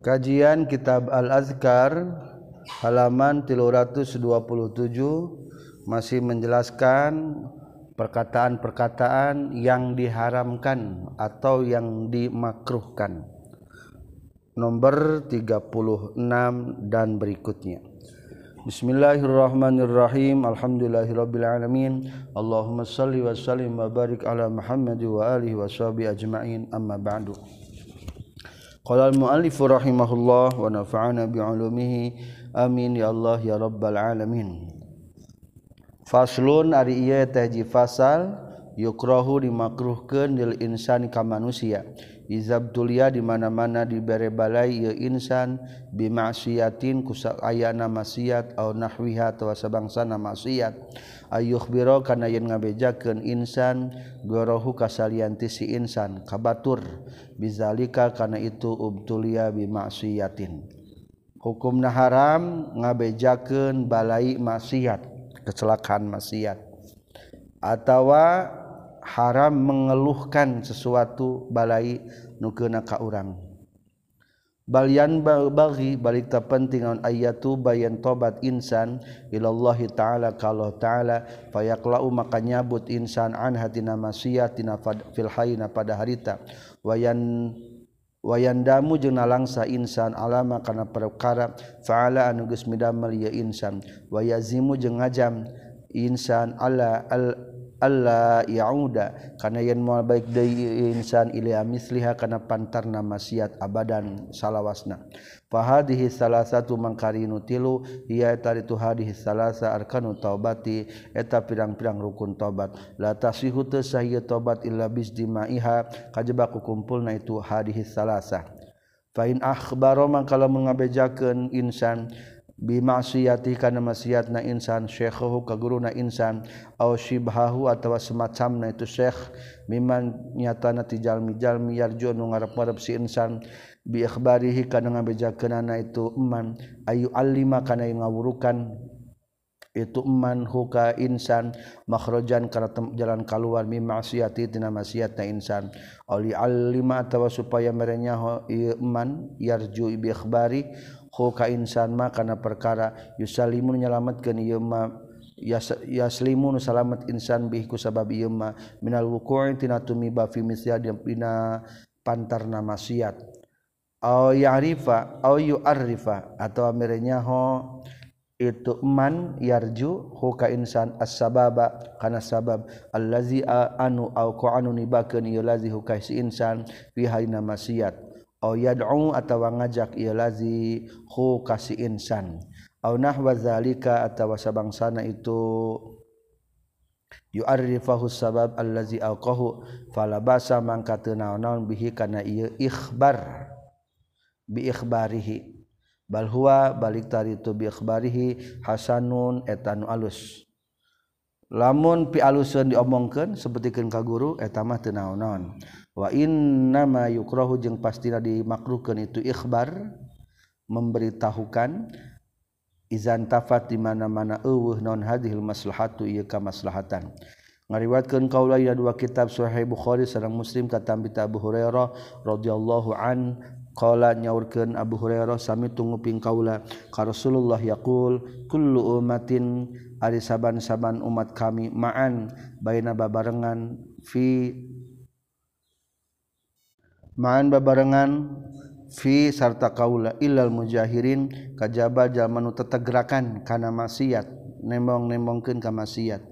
Kajian Kitab Al-Azkar halaman 327 masih menjelaskan perkataan-perkataan yang diharamkan atau yang dimakruhkan. Nomor 36 dan berikutnya. Bismillahirrahmanirrahim. Alhamdulillahirabbil alamin. Allahumma shalli wa sallim wa barik ala Muhammad wa alihi wa ajma'in. Amma ba'du. Qala al-mu'allifu rahimahullah wa nafa'ana bi'ulumihi. Amin ya Allah ya rabbal alamin. Faslun ari ieu teh ji fasal yukrahu dimakruhkeun lil insani ka manusia. Izabtulia di mana-mana dibere balai ieu insan bi ma'siyatin kusak ayana maksiat au nahwiha tawa sabangsana maksiat. ayuh biro kana yen ngabejakeun insan gorohu kasalianti si insan kabatur. Bizalika kana itu ubtulia bi maksiatin hukumna haram ngabejakeun balai maksiat kecelakaan maksiat. Atawa haram mengeluhkan sesuatu balai nukena ka urang. balian bagi balik tak penting on ayat bayan tobat insan ilallahi ta'ala kalau ta'ala fayaqla'u maka nyabut insan an hatina masyiyah tina filhayina pada harita. Wayan wayan damu jeung nalangsa insan alama kana perkara fa'ala anu geus midamel ieu insan. Wayazimu jeung ngajam insan ala al Allah yauda. Karena yen mau baik dari insan ilia misliha karena pantarna maksiat abadan salawasna. Fahadihi salah satu mangkarinu tilu ia tari tu hadihi salasa arkanu taubati eta pirang-pirang rukun taubat. La tasihu tasahiyya taubat illa bizdimaiha kajebak kumpulna itu hadihi salasa. Fain akhbaro mangkala mengabejakeun insan bimaksiati kana maksiat na insan syekhuhu ka guru na insan aw syibhahu atawa semacamna itu syekh miman nyatana ti jalmi-jalmi yarju nu ngarep-ngarep si insan bi ikhbarihi kana ngabejakeunana itu eman ayu alima kana ngawurukan itu eman huka insan makhrajan kana jalan kaluar mi maksiati tina maksiat na insan. Ali alima atawa supaya merenyaho ieu eman yarju bi ikhbari ka insan ma kana perkara yusalimun nyalametkeun ieu ma yaslimun salamet insan bihi ku sabab ieu ma. Minal wuqu'i tina tumiba fi misyad dina pantarna maksiat. Au ya'rifa au yu'arrifa atau amirnya ho itu man yarju hu ka insan as-sababa kana sabab allazi anu au ko anu nibakeun ieu lazi hu ka si insan fi hayna maksiat yad'u atawa ngajak ieu lazi hu kasih insan. Au nahwa zalika atawa sabangsana itu. Yu'arrifahu sabab allazi alqahu falabasa mangka teu naon-naon bihi kana ieu ikhbar bi ikhbarihi. Bal huwa balik tari tu bi ikhbarihi hasanun etanu alus. Lamun pi aluseun diomongkeun sapertikeun ka guru eta mah teu naon-naon. wa nama yukrohu jeung pastilah dimakruhkan itu ikhbar memberitahukan izan tafat di mana-mana eueuh non hadhil maslahatu ieu kamaslahatan. Ngariwatkeun kaula ya dua kitab sahih bukhari sareng muslim katam bi Abu Hurairah radhiyallahu an. Qala nyaurkeun Abu Hurairah sami tunguping kaula ka Rasulullah yaqul kullu ummatin ari saban-saban umat kami ma'an baina babarengan fi maan babarengan fi sarta kaula illal mujahirin kajaba jalmanu tetegerakan kana maksiat nembong-nembongkeun ka maksiat.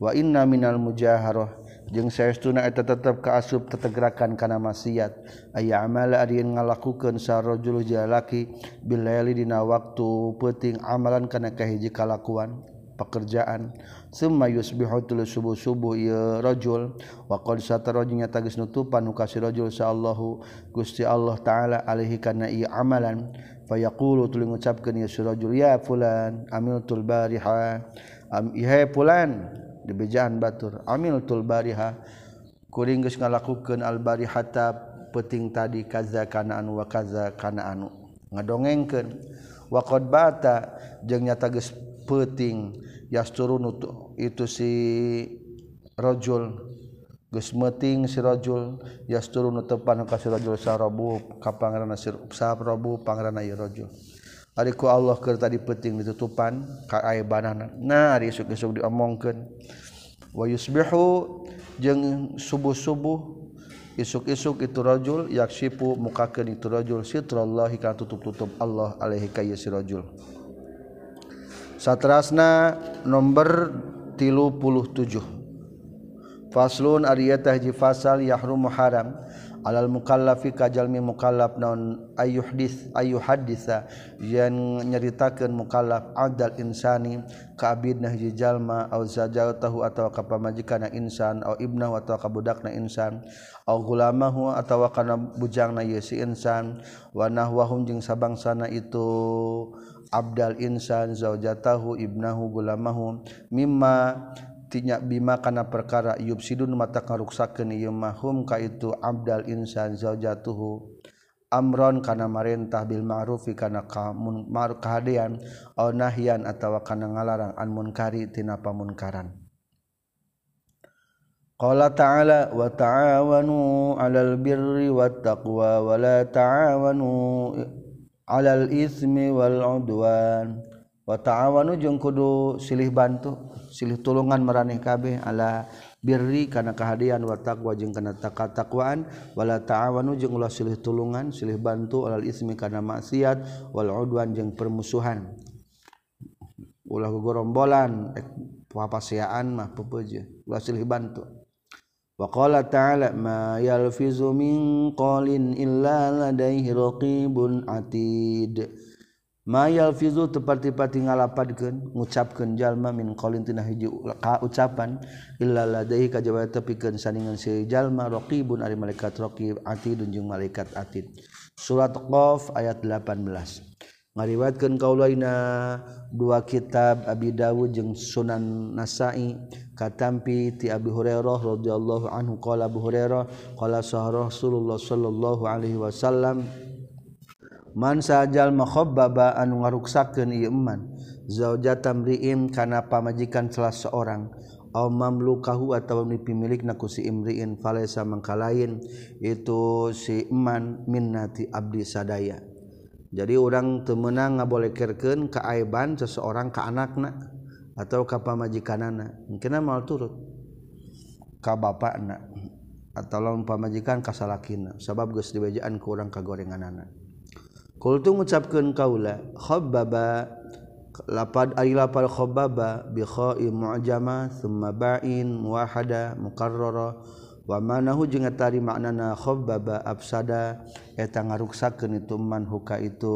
Wa inna minal mujaharoh jeung saestuna eta tetep kaasup tetegerakan kana maksiat. Aya amala ari ngalakukeun sarojul jalaki bilaili dina waktu peuting amalan kana kahiji kalakuan. pekerjaan. Summa yusbihu tulu subuh-subuh ya rajul. Wa qad satarajnya tagis nutupan nu kasih rajul sallallahu Gusti Allah taala alaihi kana ieu amalan. Fayaqulu tuluy ngucapkeun ya rajul ya fulan amiltul bariha. Am iha fulan dibejaan batur amiltul bariha. Kuring geus ngalakukeun al barihata peting tadi kaza kana anu wa kaza kana anu. Ngadongengkeun. Wa qad bata jeung nyata geus peuting yasturun itu si rajul geus meuting si rajul yasturun tepan ka si rajul sarabu ka pangeran si sarabu pangeran ieu rajul ari ku Allah keur tadi penting ditutupan ka aibanana nah ari esuk-esuk diomongkeun. Wa yusbihu jeung subuh-subuh isuk-isuk itu rajul yaksipu mukakeun itu rajul sitrallahi ka tutup-tutup Allah alaihi ka si rajul satrasna nomor 37 faslun ariyata hiji fasal yahrum haram alal mukallafi kajalmi mukallaf naon ayuhdis ayuhadisa yang nyeritakan mukallaf adal insani ka abidna hiji jalma au zajatahu atawa ka pamajikanna insan au ibna atau ka insan au gulamahu atau kana bujangna ieu si insan. Wa nahwahum jeung sabangsana itu abdal insan zaujatahu ibnahu gulamahu mimma tinyak bima kana perkara yub sidun mata karuksakeun ieu mahum ka itu abdal insan zaujatuhu amron kana marentah bil ma'rufi kana kamun mar kahadean au nahyan atawa kana ngalarang an munkari tina pamunkaran. Qala ta'ala wa ta'awanu 'alal birri wat taqwa wa la ta'awanu alal ismi wal udwan. Wa ta'awanu jeung kudu silih bantu silih tulungan maraneh kabeh ala birri kana kahadian wa taqwa jeung kana taqwaan wala ta'awanu jeung ulah silih tulungan silih bantu alal ismi kana maksiat wal udwan jeung permusuhan. Ulah gogorombolan papasiaan mah pepeuje ulah silih bantu. Waqala ta'ala ma yalfizu min qalin illa ladaihi raqibun atid. Ma yalfizu tepati-pati ngalapadkeun ngucapkeun jalma min qalin tina hiji ucapan illa ladaihi kajaba tepikeun saningan si jalma raqibun ari malaikat raqib atidun jeung malaikat atid. Surat Qaf ayat 18. Ngariwatkeun kaulaina dua kitab Abi Dawud jeung Sunan Nasa'i katampi ti Abi Hurairah radhiyallahu anhu qala Abu Hurairah qala Rasulullah sallallahu alaihi wasallam man sajal makhabbaba anu ngaruksakeun ieu iman zaujatam riim kana pamajikan salah seorang au mamlukahu atawa nipi milikna ku si imriin falaisa mangkalain itu si iman minnati abdi sadaya. Jadi orang temenang ngabolehkeun kaaiban seseorang ke anakna. atau kapal majikanana mungkin mal turut. Ka bapak bapakna. Atau lamun pamajikan kasalakina sabab geus dibejaan ku urang kagorenganana kultu ngucapkeun kaula khabbaba. Lapad ari lapal khabbaba bi kha'i mu'jama thumma ba'in muwahada muqarrara wa manahu jeung tari maknana khabbaba absada eta ngaruksakeun itu man huka itu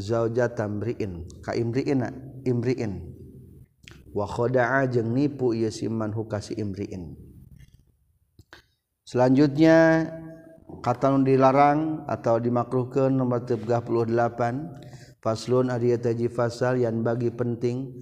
zaujatan mri'in ka imri'ina imri'in. wakhodaa jeung nipu ieu siman hukasi imriin. Selanjutnya kata nu dilarang atau dimakruhkeun nomor 38 faslun ari taji fasal yang bagi penting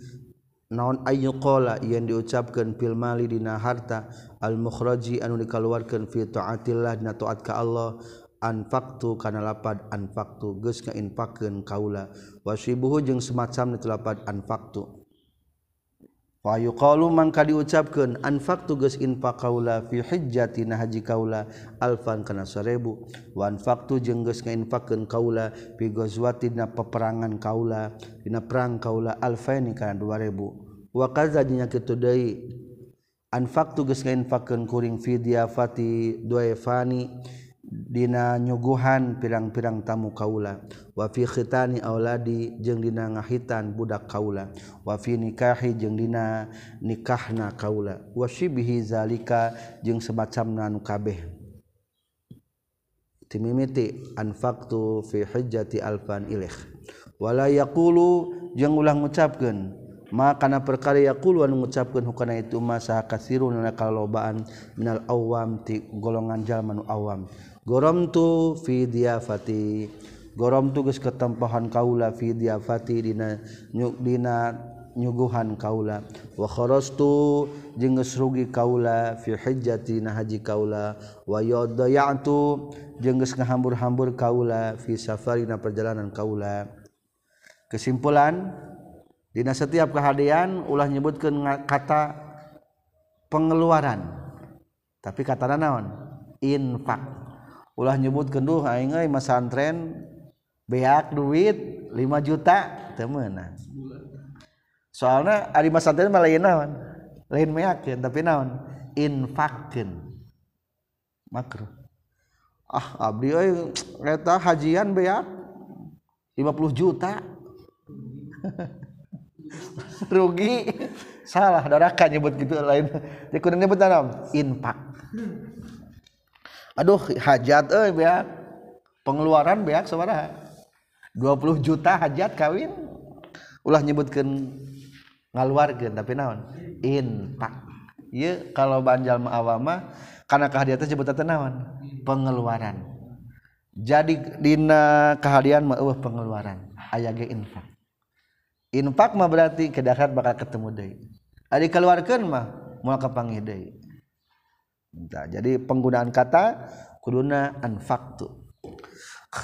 naon ayu qala yang diucapkan fil mali dina harta al mukhraji anu dikaluarkeun fi taatillah dina taat ka Allah anfaqtu kana lapad anfaqtu geus ngainfakeun kaula. Wasibuhu jeung semacam itu lapad anfaqtu. Wahyu mangka diucapkeun anfak tugas infaq kaula fi hijjatina haji kaula alfan kana 1000 seribu wan jeung geus ngainfakeun kaula fi ghazwati dina peperangan kaula dina perang kaula alfaini kana 2000 wa kaza jeung kitu deui anfak tugas ngainfakeun kuring fi diafati duaifani dina nyuguhan pirang-pirang tamu kaula. Wafi khitani auladi jeung dina ngahitan budak kaula. Wafi nikahi jeung dina nikahna kaula. Wasibihi zalika jeung semacamna anu kabeh. Timimiti anfaqtu fi hujjati alfan ilaih. Wala yaqulu jeung ulah ngucapkeun makana perkara yaqulu anu ngucapkeun hukana itu masa kasirun kalobaan minal awam ti golongan jalma nu awam. Gorom tu fidiafati gorom tugas ketempahan kaula fidiafati dina nyuk dina nyuguhan kaula. Wa kharastu jeung geus rugi kaula fi hajjati na haji kaula. Wa yadayatu jeung geus ngahambur-hambur kaula fi safarina perjalanan kaula. Kesimpulan dina setiap kehadian ulah nyebutkeun kata pengeluaran. Tapi kata naon? Infak ulah nyebut kenduh aing euy masantren beak duit 5 juta teu meunang. Soalna ari masantren mah lain naon? Lain meakeun tapi naon? Infakkeun. Makruh. Ah abdi euy eta hajian beak 50 juta. Rugi. Salah daraka nyebut gitu lain. Jadi kudu nyebut naon? Infak. aduh hajat eh beak. Pengeluaran beak sabaraha 20 juta hajat kawin. Ulah nyebutkan ngaluarkan tapi naon? Intak. Iya kalau banjal ma awama karena kehadiatan sebut naon? Pengeluaran. Jadi dina kehadian mah uh, pengeluaran. Ayah ge infak infak mah berarti ke kedarat bakal ketemu deui. Ari keluarkan mah mau kepangih deui. nah, jadi penggunaan kata kuduna anfaktu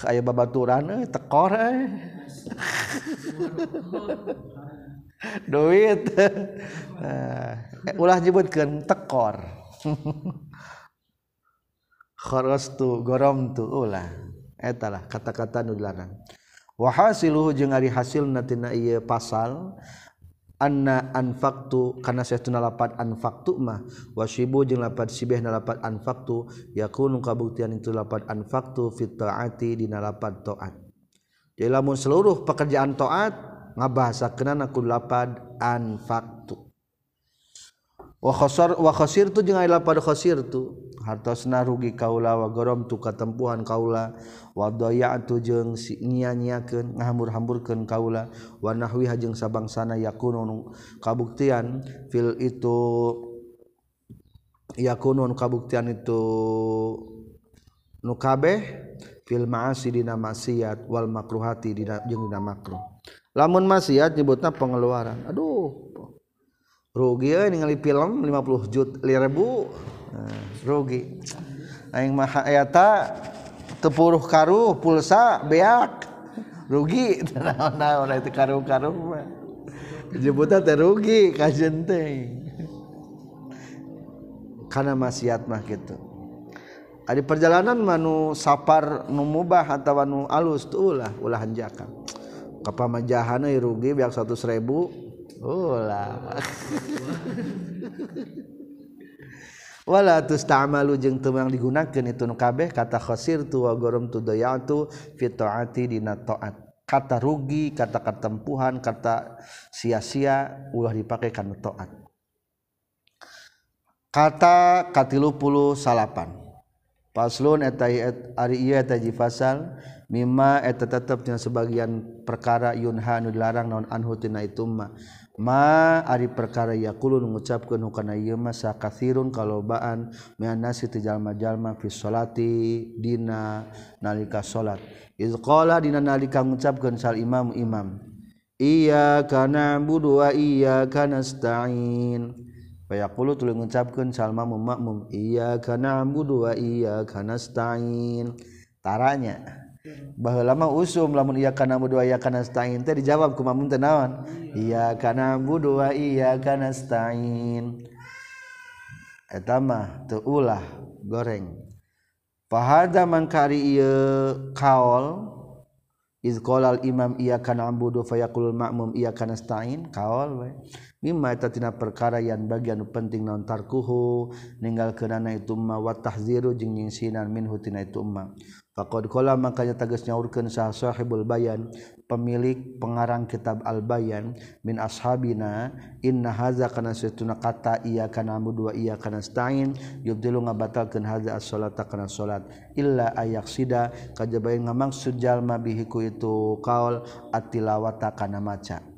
aya babaturan euy tekor euy. Eh. duit. Nah, eh, ulah nyebutkeun tekor. Kharastu goramtu ulah. Eta lah kata-kata nu dilarang. Wa hasiluhu jeung ari hasilna tina ieu pasal anna anfaqtu kana saytuna lapat anfaqtu mah. Wasibu jeung lapat sibeh na lapat anfaqtu yakunu kabuktian itu lapat anfaqtu fit taati dina lapat taat jadi lamun seluruh pekerjaan taat ngabahasakeunana ku lapat anfaqtu. wakhoor wakhosir tu jenglah pada khosir tu. Hartosna rugi kaula wa gorom tu katempuhan kaula. Wadoya tu jeng si nyanyiakeun ngahamur-hamburkeun kaula. Wa nahwi hajeng sabangsana yakunun kabuktian fil itu yakunun kabuktian itu nu kabeh fil ma'asi dina maksiat wal makruhati dina jeung dina makruh. Lamun maksiat nyebutna pengeluaran. Aduh rugi ningali film 50 juta ribu. Nah, rugi. Aing mah eta tepuruh karuh pulsa beak. Rugi. Naon-naon itu karuh-karuh mah. Jebutna teh rugi ka karena maksiat mah gitu Adi perjalanan manu sapar nu mubah atawa nu alus tuh ulah ulah hanjakan kapamajahan rugi biak satu ribu. ulah wala tustamalu jeung teu meang digunakeun itu nu kabeh kata khasir tu wa gorom tu dayatu fi taati dina taat. Kata rugi kata ketempuhan kata sia-sia ulah dipake kana taat. Kata 30 salapan. paslon eta ari ieu eta fasal mimma eta tetep dina sebagian perkara yunha nu dilarang naon anhu tina itu ma ma ari perkara yaqulu ngucapkeun kana ieu mah sakathirun kalobaan mian nasi ti jalma-jalma fi sholati dina nalika salat iz qala dina nalika ngucapkeun sal imam imam iya kana budu wa iya kana stain Fayaqulu tuluy ngucapkeun salma makmum iyyaka na'budu wa iyyaka nasta'in. Taranya baheula mah usum lamun iyyaka na'budu wa iyyaka nasta'in teh dijawab ku mamun teh naon? Iyyaka na'budu wa iyyaka nasta'in. Eta mah teu ulah goreng. Fahada mangkari ieu kaol iz qala al imam iyyaka na'budu fayaqul ma'mum iyyaka nasta'in kaol we. Min maeta tina perkara yang bagian penting nontarkuhu meninggal kenana itu ma wa tahziru jeung nyingsinan minhu tina itu ma ituma Pakkola makanya tagas nyaurkan sahsahibul bayan pemilik pengarang kitab al-bayan min ashabina inna haza kana setuna kata iya kana mudu dua iya kana stain yubdilu ngabatalkeun haza as-salata kana salat illa ayaksida kajabayan ngamaksud jalma bihiku itu kaul atilawata kana maca.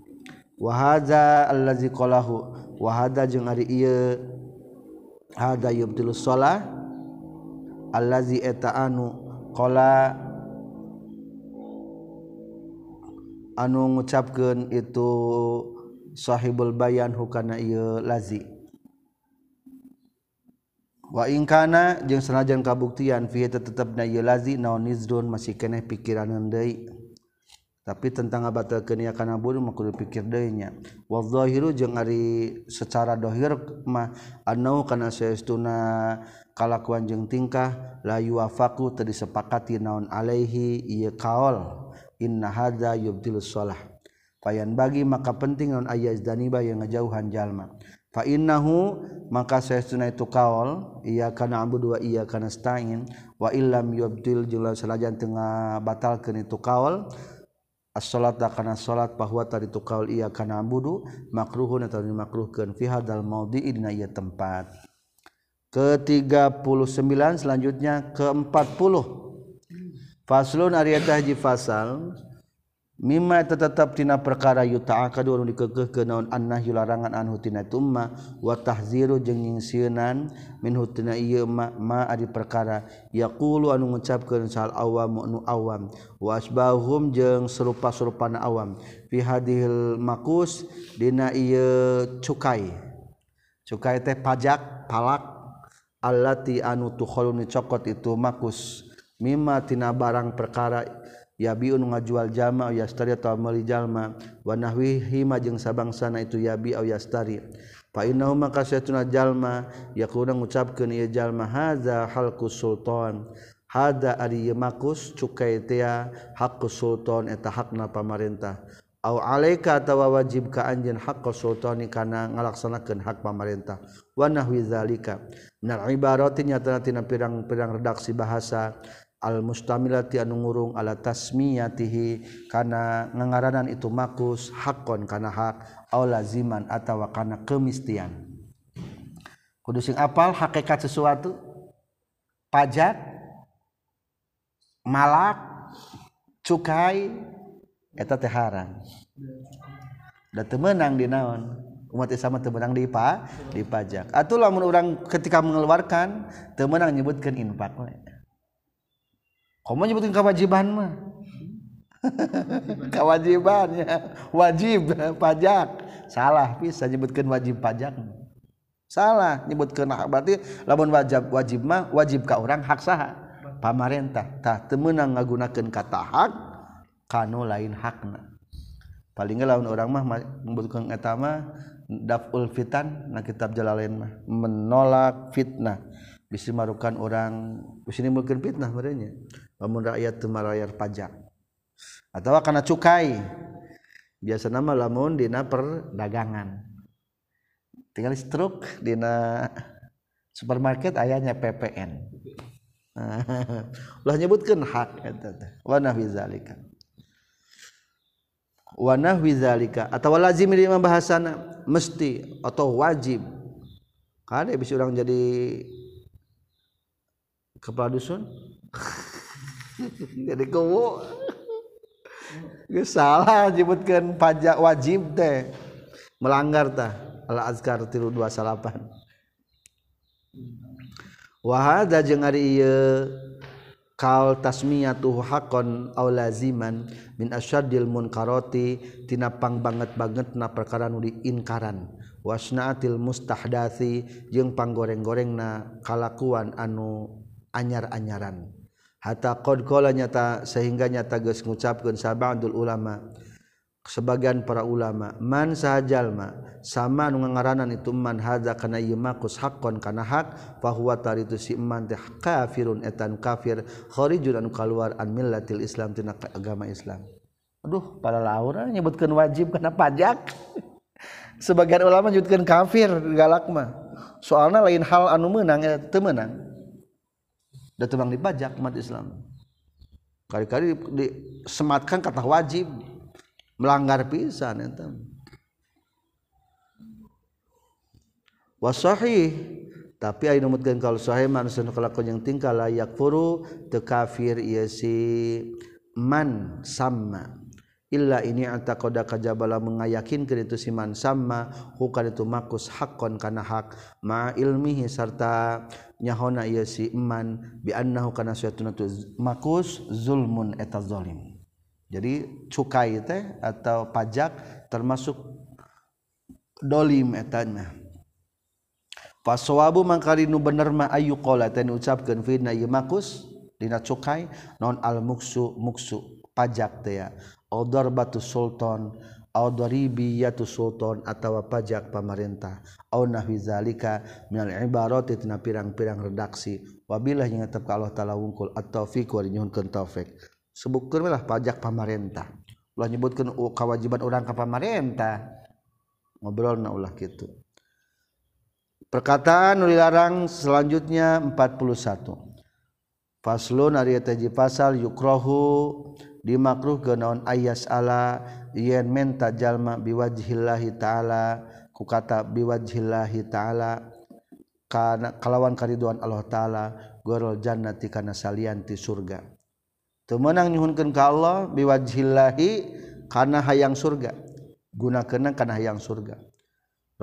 wahaza allazi qalahu. Wahada jeung ari ieu. Hada yubtilu shalah allazi eta anu qala anu ngucapkeun itu sahibul bayan hukana ieu lazi. Wa in kana jeung sanajan kabuktian fi tetepna ieu lazi naon nizrun masih keneh pikiranan deui. Tapi tentang batal kenia kana buru mah kudu pikir deui nya wa zahiru jeung ari secara dohir mah annau kana saestuna kalakuan jeung tingkah la yuwafaqu teu disepakati naon alaihi ieu kaol. Inna hadza yubtilu shalah. Payan bagi maka penting naon ayaz daniba yang ngajauhan jalma. Fa innahu maka saestuna itu kaol iya kana abudu wa iya kana stain wa illam yubtil jelas salajan tengah batalkeun itu kaol salat karena salat bahwa tadi tukal ia karena budu makruhun atau dimakruhkan fi hadal maudi dina ieu tempat. Ke-39 selanjutnya ke-40 faslun ari haji fasal mimma tetap tina perkara yuta kadulu dikekeh ke naon annahyu larangan anhu tina tumma wa tahziru jeung nyingsieunan minhu tina ieu ma ma ari perkara. Yakulu anu ngucapkeun sal awam nu awam wa asbahum jeung serupa-serupana awam. Fi hadhil makus dina ieu cukai. Cukai teh pajak palak allati anu tukhalu cokot itu makus. Mimma tina barang perkara yabiun ngajual jama yastari atau meuli jalma. Wa nahwihi jeung sabangsana itu yabi au yastari fa innahu maka saytuna jalma yakuna ngucapkeun ieu jalma hadza halqu sultan. Hadza ari makus cukai tea haqqu sultan eta hakna pamarentah. Au alaika atawa wajib ka anjeun haqqu sultani kana ngalaksanakeun hak pamarentah. Wa nahwi zalika. Minal ibarati nyatana tina pirang-pirang redaksi bahasa. Mustamilati anurung ala tasmiyatihikana ngagaranan itu makus hakon karena hak a laziman atauwakana kemistian. Kudu sing apal hakekat sesuatu pajak malak cukai eta teharan dan temenang di naon? Umat Islam temenang di pa di pajak. Atulah menurut orang ketika mengeluarkan temenang nyebutkan infak kamu nyebutin kewajiban mah. Kewajibannya wajib pajak. Salah bisa nyebutkan wajib pajak. Salah nyebutkan hak. Berarti lamun wajib wajib mah wajib ka orang hak saha. Pamarentah. Tah temenang ngagunakeun kata hak kanu lain hakna. Paling lawan orang mah menyebutkan eta mah daful fitan na kitab jalalain mah. Menolak fitnah. Bisa marukan orang bisa mungkin fitnah merenya lamun rakyat teu marayar pajak. Atau karena cukai. Biasa nama lamun dina perdagangan. Tinggal struk dina supermarket ayahnya PPN ulah nyebutkan hak wa nahwi zalika. Wa nahwi zalika. Atau lazim di bahasana mesti atau wajib. Kada bisa orang jadi kepala dusun jadi kuwu. Salah nyebutkan pajak wajib teh. Melanggar tah al azkar tilu dua salapan. Wahada jeung ari ieu kal tasmiyatuhu hakon aw laziman min asyaddil munkarati tina pang banget banget na perkara nu diinkaran. Wasnaatil mustahdathi jeung panggoreng-gorengna kalakuan anu anyar-anyaran. hatta qad qala nyata sehingga nyata geus ngucapkeun sabadul ulama sebagian para ulama man sahajalma sama nu ngaranan itu man hadza kana ieu yumaqus haqqan kana hak fa huwa taritu si man teh kafirun etan kafir kharijun anu kaluar an millatil islam tina agama islam. Aduh para laura nyebutkeun wajib kana pajak. Sebagian ulama nyebutkeun kafir galak mah. Soalna lain hal anu meunang menang teu meunang. Dan tebang dipajak umat Islam. Kali-kali disematkan kata wajib. Melanggar pisan eta wasahih tapi aya numutkeun kalau sahih manusia kalakuan yang tingkah layak furu teu kafir si man sama illa ini antaqada kajabala mengayakinkeun itu siman sama hukar itu makus hakon kana hak ma ilmihi sarta nyahona ieu si iman bi annahu kana suatuna tu makus zulmun eta zalim jadi cukai teh atau pajak termasuk dolim etanya. Fasawabu mangkari nu bener ma ayu qala teh ucapkeun fi na makus dina cukai non al muksu muksu pajak teh ya. Odor batu sultan daribiyatu sultan atau pajak pamarintah au nahwi zalika minal ibarati tina pirang-pirang redaksi. Wabillah yang tetap Allah taala wungkul. At-taufiq wa nyuhunkeun taufik. Sebutkeun lah pajak pamarintah ulah nyebutkeun kewajiban orang ka pamarintah ngobrolna ulah kitu. Perkataan nu dilarang selanjutnya 41 faslun ari pasal yukrohu dimakruh genaon ayas ala yen menta jalma biwajhillahi ta'ala ku kata biwajhillahi ta'ala kana kalawan kariduan Allah ta'ala gorol jannati kana salianti surga. Temenang nyuhunkeun ka Allah biwajhillahi kana hayang surga. Gunakeun kana hayang surga.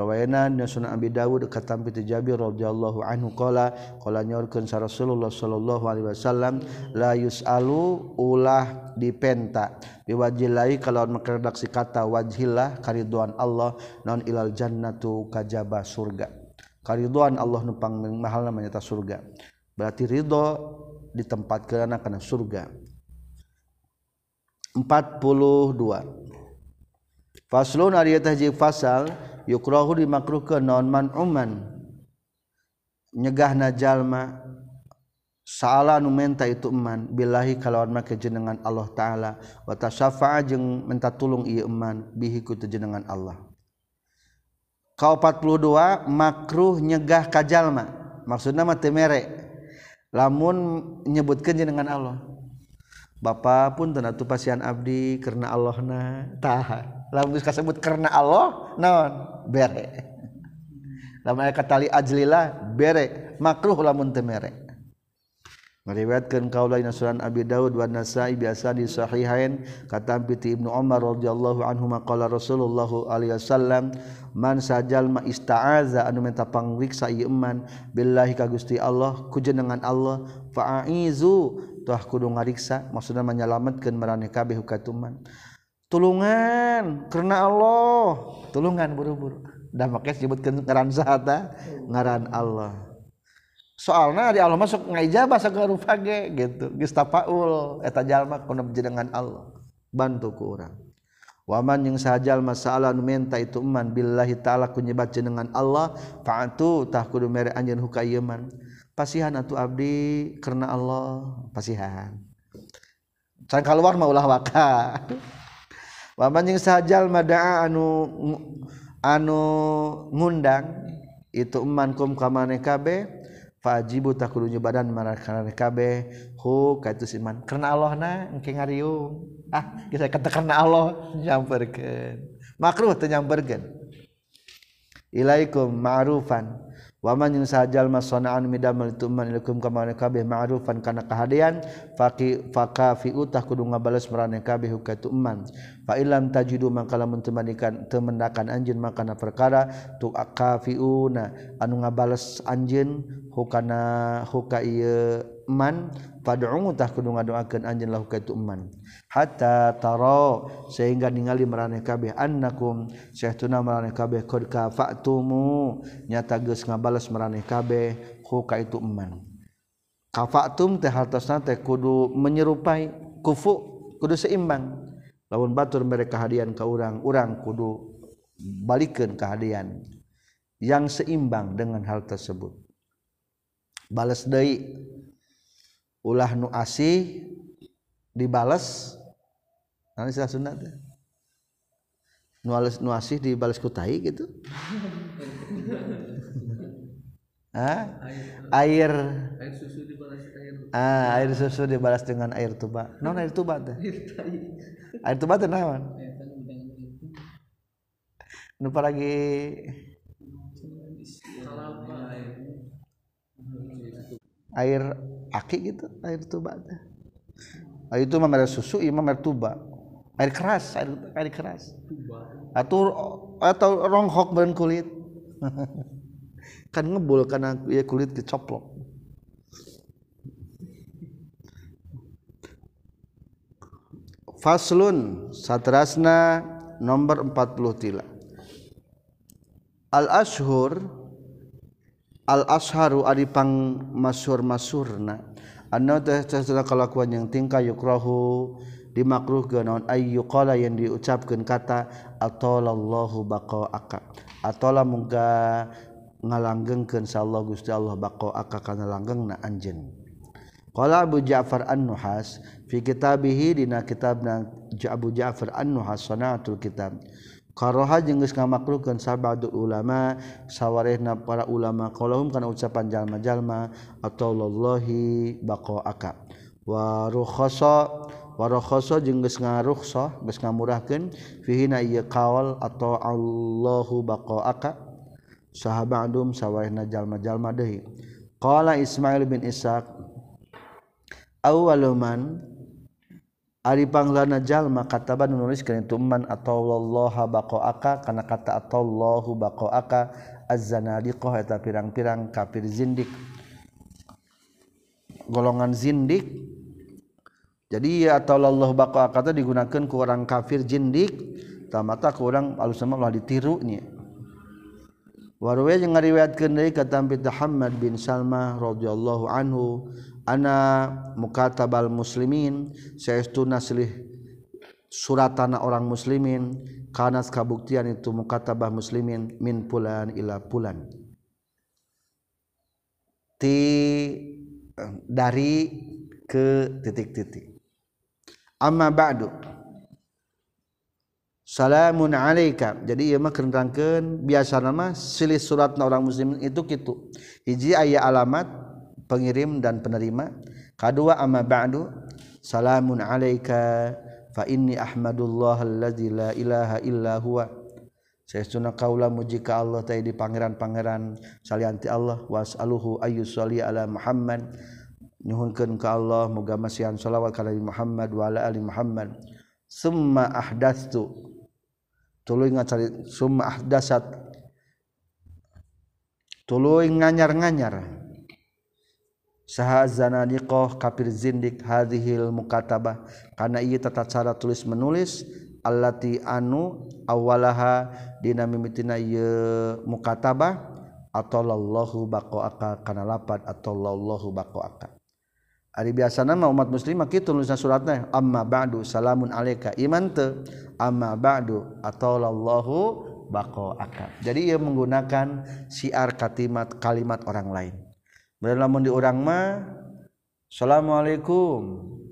Rawayanan Sunan Abi Dawud katampi ti Jabir radhiyallahu anhu qala qala nyorkeun sa Rasulullah sallallahu alaihi wasallam la yusalu ulah dipenta biwajilai kalau meredaksi kata wajhillah kariduan Allah non ilal jannatu kajaba surga. Kariduan Allah numpang mahal namanya ta surga. Berarti ridho di tempat kerana kana surga 42 faslun ari tah fasal yukrohu dimakruhkan non man uman. Nyegah najallma salah numenta itu eman billahi kalawan make jenengan Allah taala. Wa tasyafa'a jeung minta tulung ieu iman bihiku ku Allah. Kau 42 makruh nyegah kajalma maksudna mah teu lamun nyebutkeun jenengan Allah. Bapak pun tena tu pasian abdi karena Allah na. Taha. Lamun kasebut karena Allah naon? Bere. Lamun kata li ajlilah bere. Makruh lamun teu mere. Meriwayatkeun kaula dina sunan Abi Daud wa Nasa'i biasa di sahihain kata piti Ibnu Umar radhiyallahu anhu maqala Rasulullah alaihi wasallam man sajal ma ista'aza anu minta pangriksa ieu man billahi ka Gusti Allah ku jenengan Allah fa'aizu tuah kudu ngariksa maksudnya menyelamatkan marane kabeh hukatuman tulungan karena Allah. Tulungan buru-buru. Dah makanya sebutkan ngaran sahata ngaran Allah. Soalnya di Allah masuk ngajabah segala rupage gitu. Geus tapaul eta jalma kuna dengan Allah. Bantu ku urang. Waman yang sajal masalah nu menta itu eman billahi taala ku jenengan Allah fa'atu tah kudu mere anjeun hukayeuman pasihan atuh abdi karena Allah. Pasihan. Can keluar mah ulah waka. Waman sajal madaa anu anu ngundang itu eman kum ka maneh kabeh fajibu tak kudu nyobadan marana kabeh. Hu ka itu iman karena Allah na engke ngariung. Ah kita kata karena Allah nyamperkeun. Makruh teu nyamperkeun. Ilaikum ma'rufan waman yang sajal masonaan midamel itu manilukum kamane kabeh ma'rufan kana kahadean faqi faka fi utah kudu ngabales marane kabeh ka tuman fa illam tajidu mangkala mun temanikan temendakan anjeun makana perkara tu akafiuna. Anu ngabales anjeun hukana huka ieu man padutah kudu ngadoakan anjlah ketuman hatta taro sehingga ningali meraneh kabeh annakum Syekhuna meraneh kabeh qad kafa'tumu. Nyata geus ngabales meraneh kabeh hu ka itu iman kafa'tum teh hartosna teh kudu menyerupai kufu kudu seimbang. Lawan batur mereka hadian ka urang urang kudu balikeun kahadian yang seimbang dengan hal tersebut. Balas deui. Ulah nu asih dibales. Sunat nuasih di balas kutai gitu. Air. Ah air susu dibalas dengan air tuba. Non air tuba teh? Air tuba teh naon? Nu lagi air aki gitu air tuba teh. Itu mah merek susu imam merek tuba. Air keras air, air keras. Atau atau ronghok bahan kulit. Kan ngebul karena ya kulit kecoplok. Faslun satrasna nomor 40 tila. Al al-asharu adipang masur-masurna anna tahtasala kalakuan yang tingkah yukrahu dimakruh naon? Ayyuqala yang diucapkeun kata atalallahu baqaaka. Atala mungga ngalanggengkeun sa Allah Gusti Allah baqaaka kana langgengna anjeun. Qala Abu Ja'far An-Nuhas fi kitabih dina kitabna Abu Ja'far An-Nuhas sanatul kitab. Karoha jenggus ngamakruhkan sabadu ulama sawarehna para ulama kalauhum kana ucapan jalma-jalma atau lallahi baqaaka wa rukhasa wa rukhasa jenggus ngarukhsah geus ngamurahkeun fihi na ieu kaul atau Allahu baqaaka sahabadum sawarehna jalma-jalma deui qala Ismail bin Ishaq awwaluman Aripanglajallma kataba nulis keman atauallahha bako aka karena kata ataullahu bako aka azzanadiqta pirang-pirang kafir zindik. Golongan zindik. Jadi atauallah bako aka digunakan ke orang kafir zindik tamata ke orang alusamalah ditirunya warwe yang ngariwayatkan dari kata Hamad bin Salmah radhiyallahu anhu ana mukatabal muslimin saestuna silih suratana orang muslimin kanas kabuktian itu mukatabah muslimin min pulan ila pulan. Ti dari ke titik-titik. Amma ba'du. Salamun alaika. Jadi ieu mah kerangkeun biasa nama silih suratna orang muslimin itu kitu. Hiji aya alamat pengirim dan penerima. Kedua amma ba'du salamun alaika fa inni ahmadullah alladzi la ilaha illa huwa. Saestuna kaula muji ka Allah ta di pangeran-pangeran. Salianti Allah was'aluhu ayyusalli ala Muhammad. Nyuhunkeun ka Allah muga masihan shalawat ka Nabi Muhammad wa ala ali Muhammad. Summa ahdatsu. Tuluy ngacari summa ahdasat tuluy nganyar-nganyar zanadiqoh kafir zindik hadhil mukatabah. Karena ia tata cara tulis menulis allati anu awalaha dina mimitina ieu mukatabah atallahu baqaaka kana lapat atallahu baqaaka ari biasa nama umat muslim kitu nulisna suratna amma ba'du salamun alayka iman teu amma ba'du atallahu baqaaka jadi ia menggunakan siar kalimat kalimat orang lain lamun di orang mah Assalamualaikum.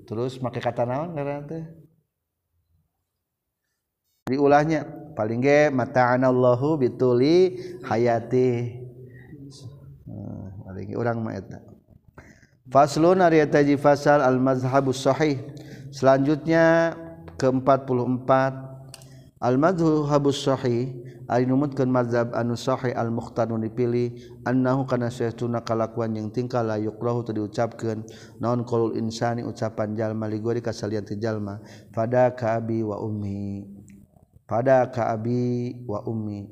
Terus pakai kata naon teh? Diulahnya paling ge mata Allahu bituli hayati. Paling orang mah eta. Faslun ari eta fasal al mazhabus sahih. Selanjutnya ke-44 Almadhu habus sahih ari numutkeun mazhab anu sahih al mukhtarun dipilih annahu kana saytuna kalakuan yang tingkah la yukrahu teu diucapkeun naon qaulul insani ucapan jalma ligori kasalian ti jalma pada ka abi wa ummi. Pada ka abi wa ummi.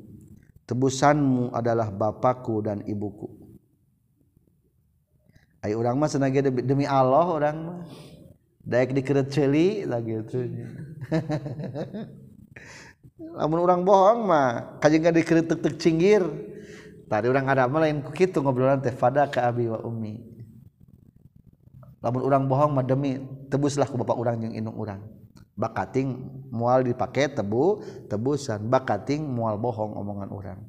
Tebusanmu adalah bapakku dan ibuku. Ai urang mah senage demi Allah orang mah. Daek dikeret ceuli lagi itu. namun orang bohong mah kaj nggak dikritik cinggir. Tadi orang ada lain begitu ngobrolan teh pada ke Abi wa Umi namun orang bohong mah demi tebuslah ke bapak orang yang inung orang bakating mual dipakai tebu tebusan. Bakating mual bohong omongan orang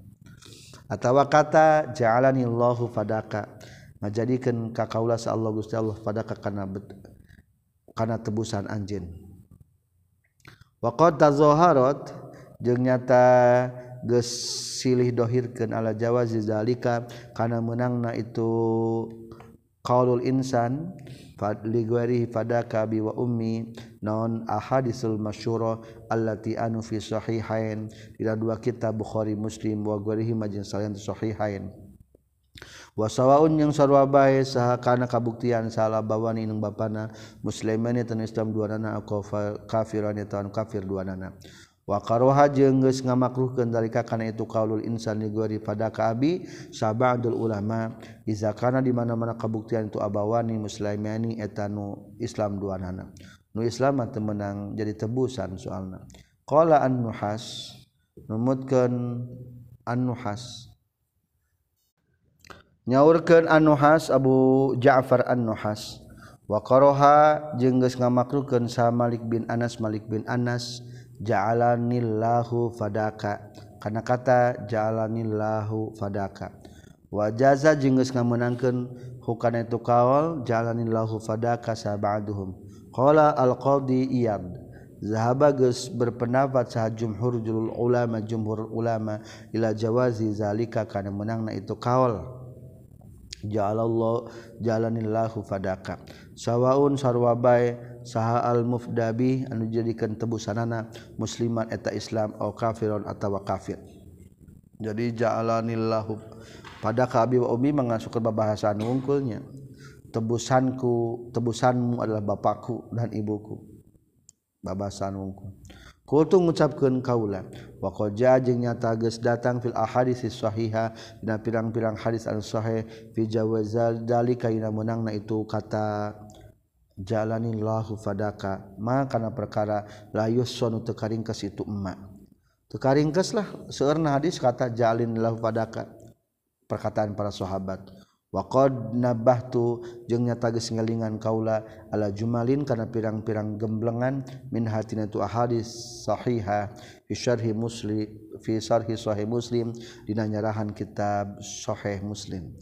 atau kata ja'alanillahu fadaka. Ngajadikeun ka kaula sa Allah Gusti Allah fadaka kana kana tebusan anjeun. waqad zoharot jeung nyata geus silih dohirkeun ala jawazi zalika kana meunangna itu qaulul insan fadli gwari fadaka bi wa ummi non ahadisul masyura allati anu fi sahihain. Dina dua kitab bukhari muslim wa gwarihi majin salian sahihain. wasawaun yang sarwa bae saha kana kabuktian salah bawani ninung bapana musliman eta Islam dua nana kafiran eta kafir duanana wa karoha jeung geus ngamakruhkeun dalika kana itu qaulul insani gori pada kaabi sabadul ulama iza kana di mana-mana kabuktian itu abawani muslimani eta nu Islam duanana nu Islam teu menang jadi tebusan soalna. Qala an-nuhas numutkeun an-nuhas. nyaurkan anuhas Abu Ja'far annuhas. Waqaroha jengges ngamakrukan sa Malik bin Anas Malik bin Anas ja'alanillahu fadaka. Karena kata ja'alanillahu fadaka. Wajaza jengges ngamenangkan hukana itu kawal ja'alanillahu fadaka sahabaduhum qala al-qadi iyad. Zahaba geus berpendapat saha jumhur ulama jumhur ulama ila jawazi zalika kana menangna itu kawal jalallah jalanillahu fadaka. Sawaun sarwabae saha al mufdabi anu jadikan tebusanana musliman eta Islam au kafirun atawa kafir. Jadi jaalanillahu padaka abi wa ummi mengasuhkan bahasaan wungkulnya tebusanku tebusanmu adalah bapakku dan ibuku. Babasan wungkul Kutu ngucapkan kaulan wakoja jeng nyata geus datang fil ahadis sahiha dina pirang-pirang hadis anu sahih fi jawazal dalika dina meunangna itu kata jalanillahu fadaka. Ma kana perkara la yusunu teu karingkes itu emma. Teu karingkes lah seueurna hadis kata jalinillahu fadaka perkataan para sahabat. Waqad nabahtu jeung nyata geus ngalingan kaula ala jumalin kana pirang-pirang gemblengan min hatina tu ahadis sahiha fi syarhi muslim fi syarhi sahih muslim dina nyarahan kitab sahih muslim.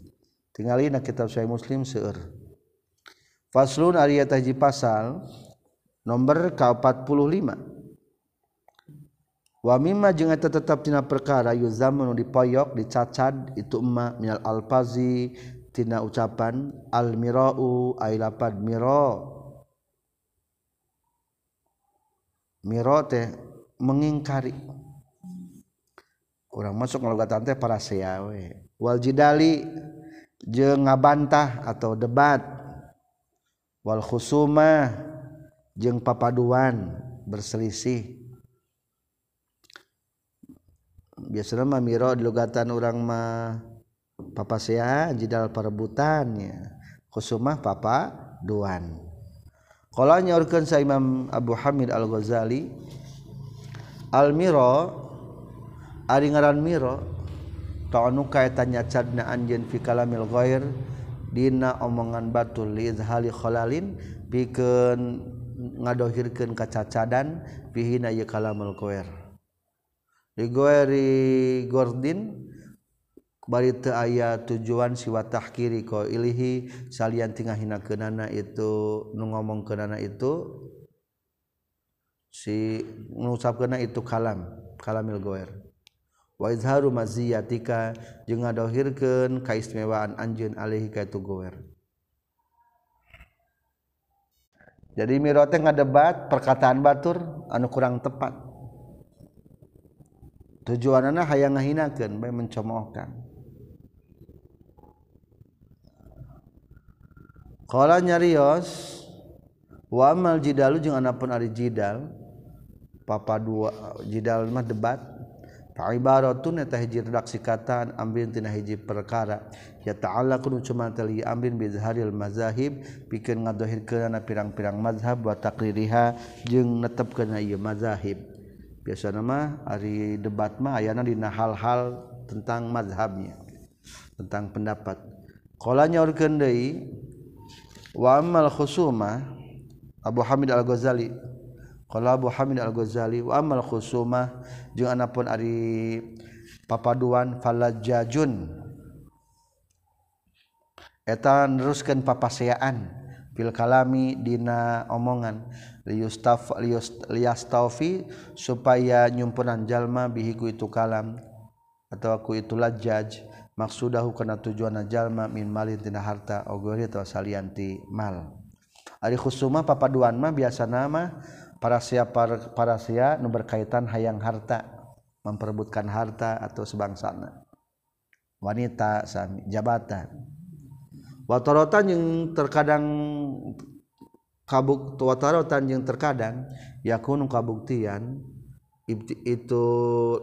Tingalina kitab sahih muslim seueur. Faslun ari tahji pasal nomor ka-45 wa mimma jeung eta tetap tina perkara yuzamu dipoyok dicacad itu emma minal alfazi tina ucapan al-mirau ay lapad miro miro teh mengingkari. Orang masuk ngalogatan teh para seawe wal jidali jeung ngabantah atau debat. Wal khusuma jeung papaduan berselisih. Biasanya mah miro di logatan orang mah papa sea jidal perebutannya khusumah papa duan. Kalau nyorkan saya Imam Abu Hamid Al Ghazali Al Miro ari ngaran Miro ta'anu kaitannya cadna anjeun fi kalamil ghair dina omongan batul li izhali khalalin pikeun ngadohirkeun kacacadan Fihina ye kalamul ghair. Li ghairi gordin aya tujuan siwatah kiri kau ilihi salyan tinggal hina kenana itu nu ngomong kenana itu si ngusap kena itu kalam kalamil goer. Wa izharu maziyatika jeung ngadohirkeun kaistimewaan anjeun alaihi ka itu goer. Jadi mirote ngadebat perkataan batur anu kurang tepat. Tujuanana hayang ngahinakeun bae mencemoohkan Kala nyarios wamal jidalu jeung anapun ari jidal papa dua jidal mah debat fa ibaratun eta hiji redaksi kataan amrin tina hiji perkara. Ya ta'ala kunu cuma tali amrin bi zaharil mazahib pikeun ngadohirkeun pirang-pirang mazhab wa taqririha jeung netepkeun ieu mazahib. Biasana mah ari debat mah ayana dina hal-hal tentang mazhabnya tentang pendapat. Kalanya urgen deui wamal khusuma Abu Hamid al-Ghazali. Kalau Abu Hamid al-Ghazali wamal khusuma jeung anapun ari papaduan falajajun eta neruskeun papaseaan fil kalami dina omongan. Liyustaf liyastaufi supaya nyumpunan jalma bihi ku itu kalam atau ku itu lajaj maksudahu kana tujuan jalma min malin tina harta ogori atau salianti mal. Ari khusuma papaduan mah biasa nama para sia para, para sia nu berkaitan hayang harta memperebutkan harta atau sebangsana. Wanita sami jabatan. Watarotan yang terkadang kabuk watarotan yang terkadang yakunu kabuktian itu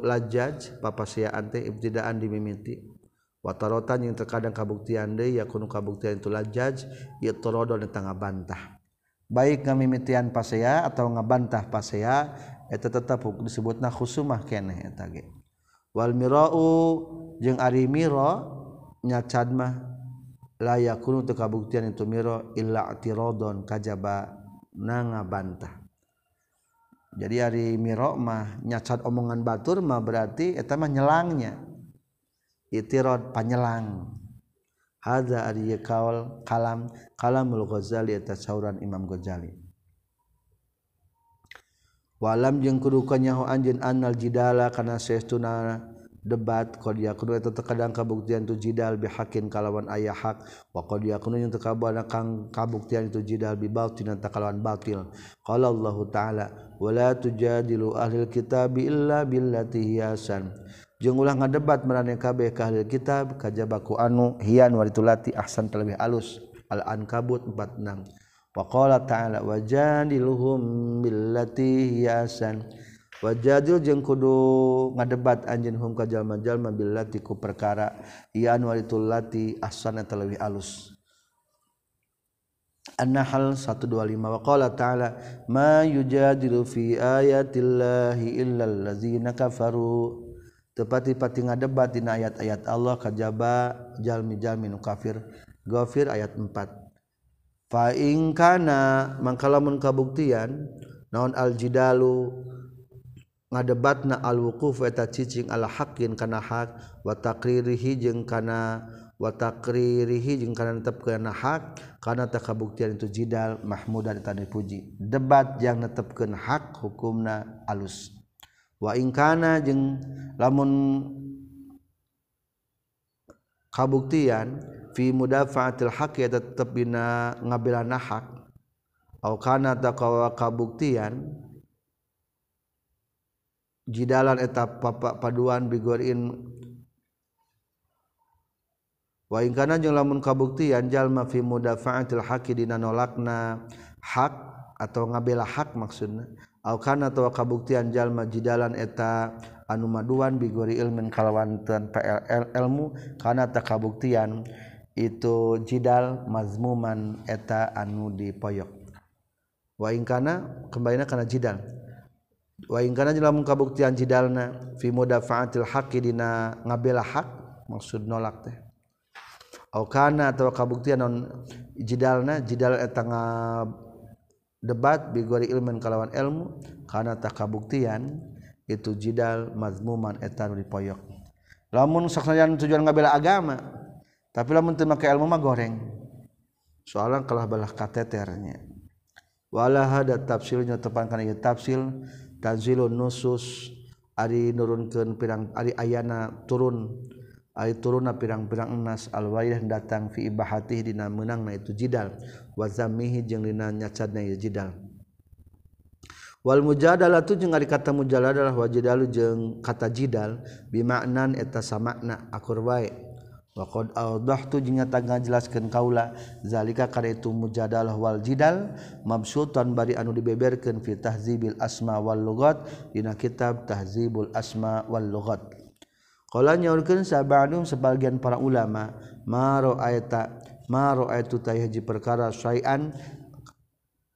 lajaj papasiaan teh ibtidaan dimimiti watarotan yang terkadang kabuktian deui yakunu kabuktian itu lajaj yatorodo tengah bantah. Baik ngamimitian pasea atau ngabantah pasea eta tetap disebutna khusumah keneh eta ge. Wal mirau jeung ari miro nyacad mah layak kuno untuk kabuktian itu miro illa tirodon kajaba nanga bantah. Jadi hari miro mah nyacat omongan batur mah berarti eta mah nyelangnya itirod panyelang. Hadza ari kaul kalam kalamul ghazali eta sauran imam ghazali. Walam jeung kudu kanyaho anjeun annal jidala kana saestuna debat qad yakunu eta terkadang kabuktian tu jidal bihakin kalawan aya hak wa qad yakunu yang terkabana kang kabuktian itu jidal bi batil ta kalawan batil qala Allah taala wala tujadilu ahli kitab illa billati hiyasan jeung ulah ngadebat marane kabeh ka ahli kitab kajabaku anu hian walitulati ahsan terlebih alus al ankabut 46 wa qala ta'ala wajadiluhum billati hiyasan wajadil jeung kudu ngadebat anjeun hum ka jalma-jalma billati ku perkara ian walitul lati ahsana talwi alus. An-Nahl 125 wa qala ta'ala ma yujadilu fi ayatillahi illa allazina kafaru tepati-pati ngadebat dina ayat-ayat Allah kajaba jalmi-jalmi nu kafir. Ghafir ayat 4 fa in kana mangkalamun kabuktian naon aljidalu ngadebatna alwuquf eta cicing ala haqqin kana hak wa taqririhi jeung kana wa taqririhi jeung kana netepkeun hak kana tak kabuktian itu jidal mahmudan eta dipuji. Debat yang netepkeun hak hukumna alus wakana jeng lamun kabuktian fi mudafatil hak ya tetap bin ngabil hak. Kana takwa kabuktian jidalan papa paduan bigorin wa in kana jeung lamun kabuktian jalma fi mudafa'atil haqqi dina nolakna hak atau ngabela hak maksudna Alkana tawa kabuktian jalma jidalan eta anu maduan bigori ilmin kalawantan PLL ilmu karena tak kabuktian itu jidal mazmuman eta anu dipoyok. Wa ingkana kembali karena jidal. Wa ingkana lamun kabuktian jidalna fi mudafa'atil haqqi dina ngabela hak maksud nolak teh. Au kana atawa kabuktian non jidalna jidal eta ngab debat bigori ilmen kalawan ilmu karena tak kabuktian itu jidal mazmuman etan dipoyok lamun saksayan tujuan ngabela agama tapi lamun teu make ilmu mah goreng. Soalan kalah balah kateternya. Wala hada tafsilnya tepankan ieu tafsil tanzilun nusus ari nurunkeun pirang ari ayana turun. ay turuna pirang-pirang emas alwayah datang fi ibahati dina menang na itu jidal. Wa zamihi jeung dina nyacadna ieu jidal. Wal mujadalah tu jeung ari kata mujadalah wa jidalu jeung kata jidal bimaknan eta samakna akur wae. Wa qad awdahtu jeung eta ngajelaskeun kaula zalika kana itu mujadalah wal jidal mabsutan bari anu dibeberkeun fi tahzibil asma wal lughat dina kitab tahzibul asma wal lughat Kala nyaurkeun sabanum sebagian para ulama maro ayata maro ayatu tayhaji perkara syai'an?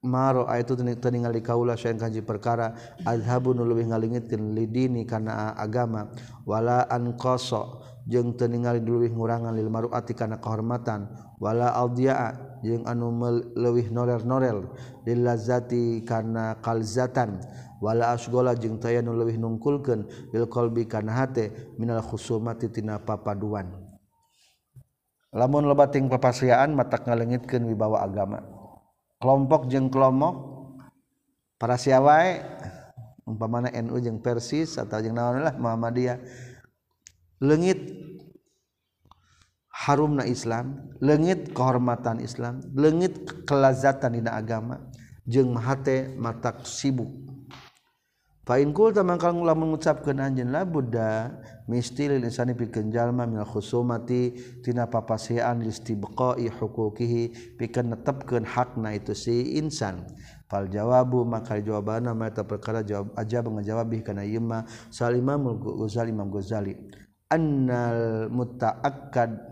Maro ayatu teningali kaula syai'an kaji perkara azhabun leuwih ngalingitkeun lidini kana agama wala anqasa. jeung teningali diluwih ngurangan lil maruati kana kehormatan. Wala aldia jeung anu leuwih norel-norel lil lazati kana kalzatan. Wala asgola jeung taya nu leuwih nungkulkeun lil qalbi kana hate minal khusumati tina papaduan. Lamun loba ting papasiaan matak ngalengitkeun wibawa agama. Kelompok jeung kelompok para siawai umpamana NU jeung Persis atau jeung naon lah Muhammadiyah. lengit harumna Islam lengit kehormatan Islam lengit kelazatan dina agama jeung mahate matak sibuk. Fa'in kul tamangkal ngula mengucapkan anjen la buddha misti lil insani pikeun jalma minal khusumati tina papasian listibqai huquqihi pikeun netepkeun hakna itu si insan. Fal jawabu maka jawabanna mata perkara jawab aja mengejawab bih kana yema salimamul ghazali imam ghazali. annal mutaakkad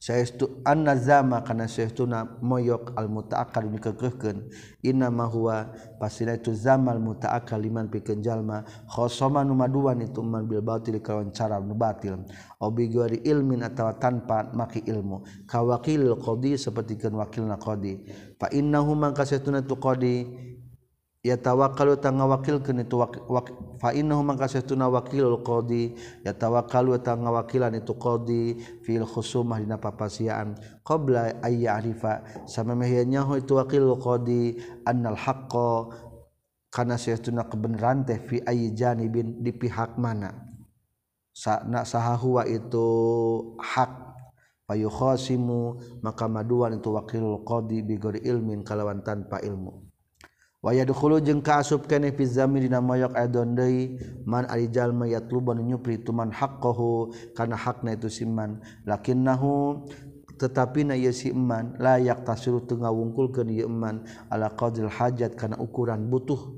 saestu anna zama kana saestuna moyok al mutaakkad dikekehkeun inna ma huwa pasina itu zamal mutaakkad liman pikeun jalma khosoma nu maduan itu man bil batil kalawan cara nu batil. Obi gori ilmin atawa tanpa maki ilmu. Ka wakil qadi sapertikeun wakilna qadi. Fa innahu man kasaestuna tu qadi ya tawakkalu tangga wakil kena itu fa innahu maka satuna wakilul qadi ya tawakkalu tangga wakilan itu qadi fil khusumah dina papasiaan qabla ay ya'rifa. Samemehnya itu wakilul qadi annal haqqo kana satuna kebenaran teh fi ay janibin di pihak mana? Sa na sahawa itu hak payukhasimu maka maduan itu wakilul qadi bigor ilmin kalawan tanpa ilmu. waya dulu jeng kasub kene pizami dina moyok adondei man arijal mayat luban nyupri tuman haqqahu kana hakna itu siman lakinnahu tetapi na ieu si iman layak tasuru teu ngawungkulkeun ieu iman ala qadril hajat kana ukuran butuh.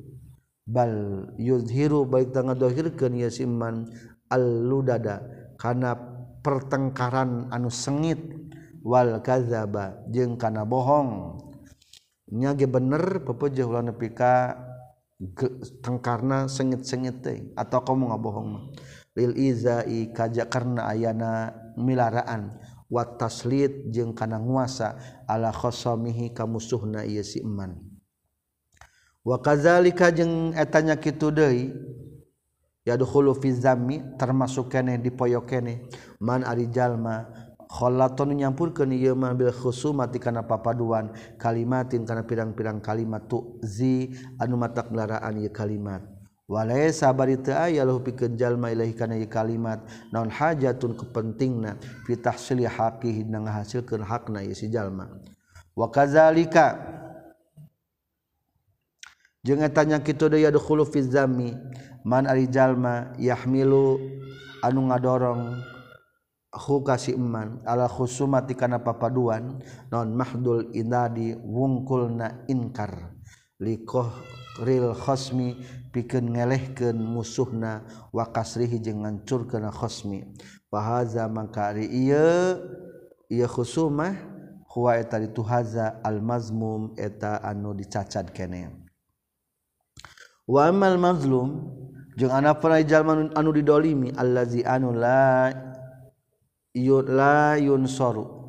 Bal yuzhiru baik tangga dohirkeun ieu si iman al ludada kana pertengkaran anu sengit. Wal kadzaba jeung kana bohong. Nyage bener pepeje ulah nepi ka tengkarna sengit-sengit teh. Atau kamu ngabohong mah. Lil izai kajak karena ayana milaraan. Wa taslit jeung kana nguasa. Ala khosamihi ka musuhna ieu si eman. Wa kadzalika jeung etanya kitu deui yadkhulu fi zammi termasuk keneh dipoyok keneh man ari jalma kholaton nyampurkeun ieu mah bil khusumati kana papaduan kalimatin kana pirang-pirang kalimat tuzi anu mata nglaraan ieu kalimat. Walaysa bari teu aya lahu pikeun jalma ilahi kana ieu kalimat naon hajatun kepentingna fi tahsili haqihi dina ngahasilkeun hakna ieu si jalma. Wa kadzalika jeung eta nya kitu deui yadkhulu fi zammi man ari jalma yahmilu anu ngadorong kasih iman Allah khusumati kana papaduan non mahdul inadi wungkul na inkar. Likoh ril khosmi pikeun ngelehkeun musuhna wa kasrihi jeung ngancurkeun khosmi. Fa haza mangka ieu ieu khusumah huwa eta ditu haza al mazmum eta anu dicacad kene. Wa amal mazlum jeung ana para jalma anu didolimi allazi anu la layun soru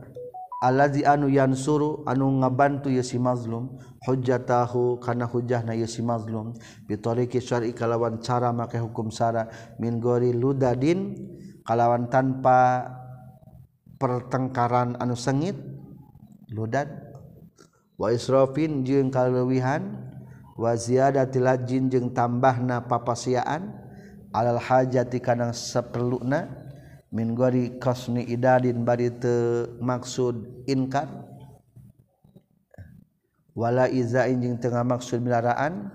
alladzi anu yansuru anu ngabantu ye si mazlum hujjatahu kana hujjahna ye si mazlum. Bitariqi syar'i kalawan cara make hukum sara. Min gori ludadin kalawan tanpa pertengkaran anu sengit ludad. Wa israfin jeung kalewihan. Wa ziyadati lajin jeung tambahna papasiaan. Alal hajati kana saperluna seperlukna gori kosni idadin bari maksud inkarwala iza injing tengah maksud milaraan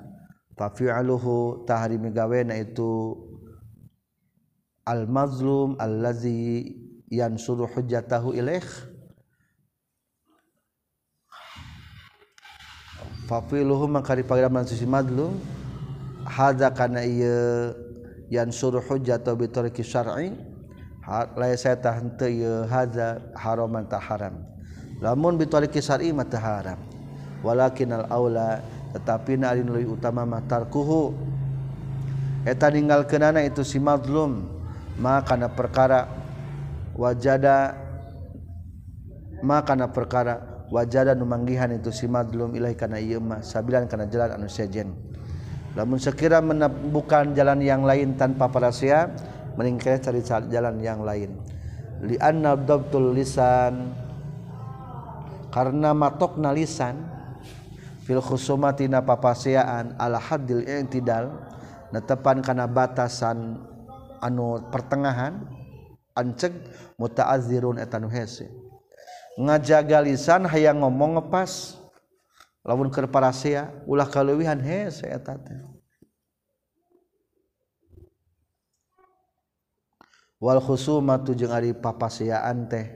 pafi'aluhu tahari megawena itu al-mazlum allazi yansuru hujjatahu ilaih. Fafiluhu maka dipagiraman sisi madlum hadza kana ieu yansuru hujjatahu bi tariqi syar'i Ya, haram. Lamun haram. Walakin Aula tetapi utama matarkuhu eta ninggal kenana itu si madlum maka na perkara wajada maka na perkara wajada numanggihan itu si madlum ilahi kana ieu mah sabilan kana jalan anu sejen. Lamun sekira menemukan jalan yang lain tanpa parasia meningkatnya cari jalan yang lain. Lianna dabtul lisan karena matokna lisan fil khusumati na papasiaan ala haddil i'tidal netepan kana batasan anu pertengahan anceg muta'azzirun eta nu hese. Ngajaga lisan hayang ngomong ngepas lamun keur parasea ulah kaleuwihan hese eta teh. wal khusumatu jeung ari papasiaan teh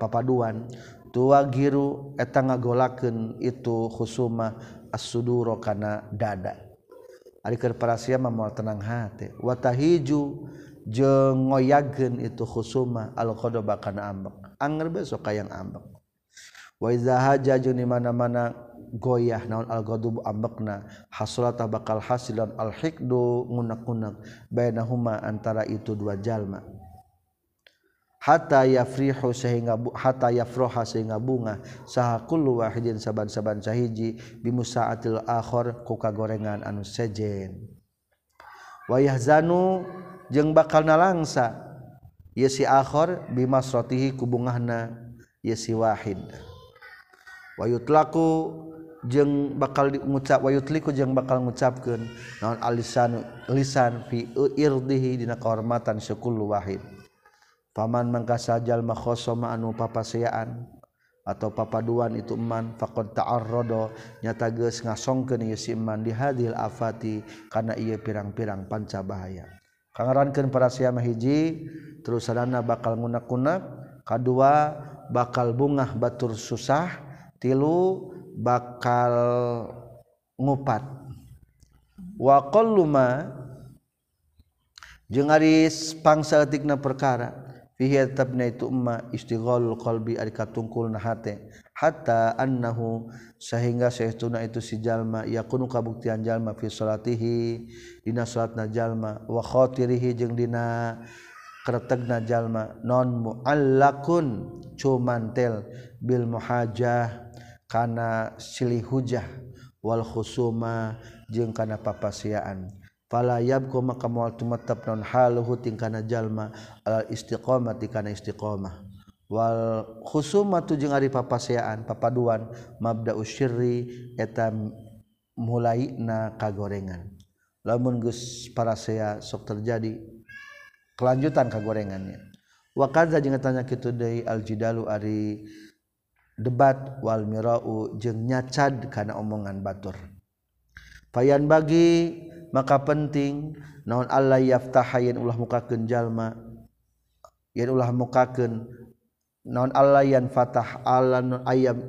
papaduan. Tua giru eta ngagolakeun itu khusuma as-suduro kana dada. Ari keur parasia mah moal tenang hate wa tahiju jeung ngoyageun itu khusuma al-qadaba kana ambek. Anger besok kayang ambek. wazahaja jeung di mana-mana goyah naon al-ghadab ambekna hasolata bakal hasilan al-hikdu ngunak-ngunak bainahuma antara itu dua jalma. Hatta yafrihu sehingga hatta yafroha sehingga bunga saha kullu wahidin saban-saban sahiji bimusaatil akhir ku kagorengan anu sejen. Wayah zanu jeung bakal nalangsa ye si akhir bimasrotihi ku bungahna ye si wahid. wayutlaku jeung bakal diucap wayutliku jeung bakal ngucapkeun naon alisan lisan fi irdihi dina kehormatan syukul wahid. Paman mangka sajal makhosoma anu papaseaan atau papaduan itu eman faqad ta'arrada nyata geus ngasongkeun ieu si eman di hadil afati kana ieu pirang-pirang panca bahaya kangarankeun para siama hiji terus sadana bakal ngunak-ngunak kadua bakal bungah batur susah tilu bakal ngupat. Waluma jeung Aris pangsaltikna perkara fihi tabna itu umma istighalul qalbi ari katungkul na hate hatta annahu sehingga saestuna itu si jalma yakunu kabuktian jalma fi salatihi dina salatna jalma wa khatirihi jeung dina kretegna jalma non muallakun cumantel bil muhajah kana silih hujah wal khusuma jeung kana papasiaan. Fala yabqa maka moal tumattap non haluhu ting kana jalma al istiqamati kana istiqamah wal khusumatu jeung ari papasiaan papaduan mabda usyirri eta mulaina kagorengan. Lamun geus parasea sok terjadi kelanjutan kagorengannya. Wa kadza jeung tanya kitu deui al jidalu ari debat wal mirau jeung nyacad kana omongan batur. Payan bagi maka penting naon Allah yaftaha yen ulah mukakeun jalma yen ulah mukakeun naon Allah yan fatah Allah non ayam.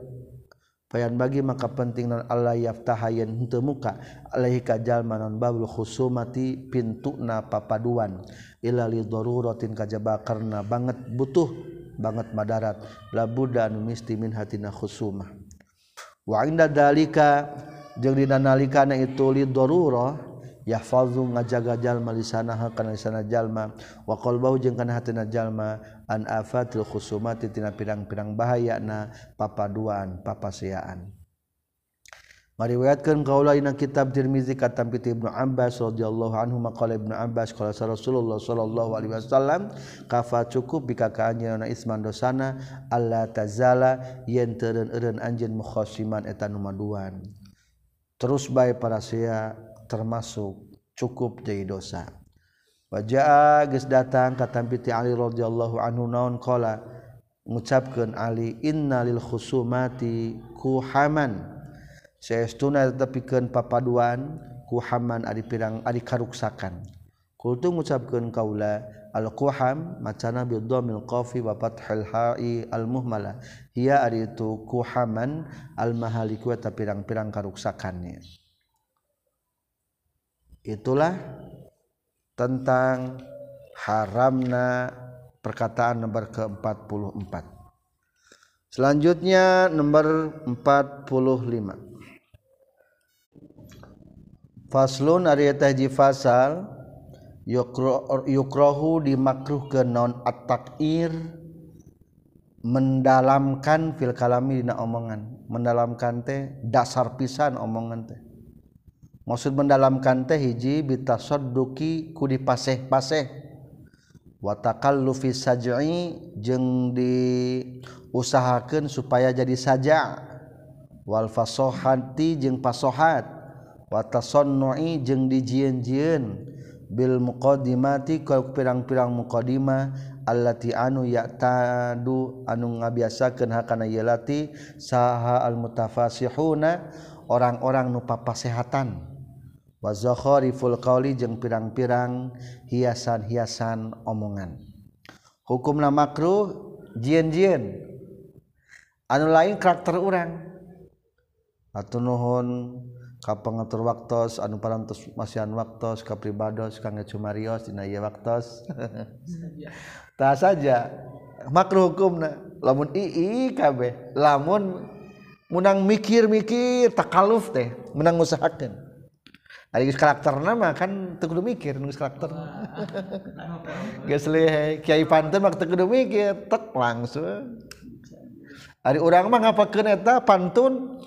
Payan bagi maka penting naon Allah yaftaha yen henteu muka alaihi ka jalma naon babul khusumati pintuna papaduan. Ila li daruratin kajaba karena banget butuh banget madarat. Labu dan mistimin hatina khusuma. Wa inda dalika jeung dina nalikana itu li lidoruro yahfazu ngajaga jalma lisanaha kana lisana jalma. Wa qalbahu jeung kana hatina jalma an afatil khusumati tina pirang-pirang bahayana papaduan papaseaan Mariwayatkan kaula kauulaina kitab Tirmizi katam piti Ibnu Abbas radhiyallahu anhu maqala Ibnu Abbas qala Rasulullah sallallahu alaihi wasallam kafa cukup bika ka anjeunna isman dosana alla tazala yen teureun eureun anjeun mukhasiman eta numaduan terus bae para sia termasuk cukup jadi dosa. Wajah geus datang katam piti Ali radhiyallahu anhu naon qala ngucapkeun Ali innalil khusumati kuhaman. Saestuna tetepikeun papaduan kuhaman ari pirang ari karuksakan. Kultu ngucapkeun kaula al kuham macana bi dhammil qafi wa fathil al muhmala. Hiya ari itu kuhaman al mahaliku eta pirang-pirang karuksakannya. Itulah tentang haramna perkataan nomor ke-44 selanjutnya nomor 45 faslun eta hiji fasal yukrohu dimakruh ke non at-takir mendalamkan fil kalami dina omongan. Mendalamkan teh dasar pisan omongan teh. Maksud mendalamkan teh hiji bitasadduqi ku dipaseh-paseh. Wa takallufi saj'i jeung diusahakeun supaya jadi saja. Wal fasohati jeung pasohat watasonnoi jeung dijieun-jieun. Bil muqadimati kau pirang-pirang muqadimah allati anu ya'tadu anu ngabiasakeun hakana yelati saha al mutafasihuna orang-orang nu papasehatan. Wa zakhariful qauli jeung pirang-pirang hiasan-hiasan omongan. Hukumna makruh jieun-jieun. Anu lain karakter urang. Atuh nuhun pengatur waktu anu parantos masyan waktu kapribados kangge cumarios dina ieu waktu tah saja. Makruh hukumna lamun ii lamun menang mikir-mikir takaluf teh menang usahakan ari karakter nama kan teu mikir nulis karakter. Geus lehe kiai pantun mah teu mikir tek langsung. Ari orang mah ngapakeun eta pantun?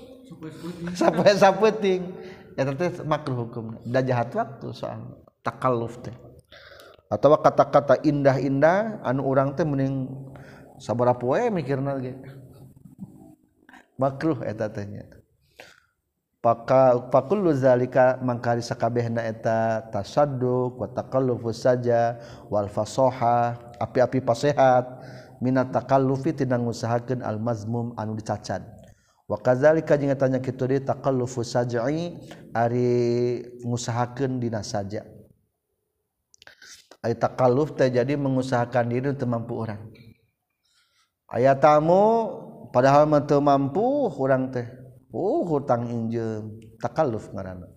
sampai sapeting ya teh makruh hukum. Da jahat waktu soal takaluf teh. Atau kata-kata indah-indah anu orang teh mending sabar poe mikirna ge. Makruh eta tehnya Paka fakullu zalika mangkari sakabehna eta tasadduq wa takallufus saja wal fasaha api-api pasehat. Minat takallufi tina ngusahakeun al mazmum anu dicacat. wakazalika jeung tanya kitu deui taqallufu saj'i ari ngusahakeun dina saja. Ari taqalluf teh jadi mengusahakan diri teu mampu urang. Aya tamu padahal mah teu mampu urang teh. Uh hutang injeum takalluf ngaranna.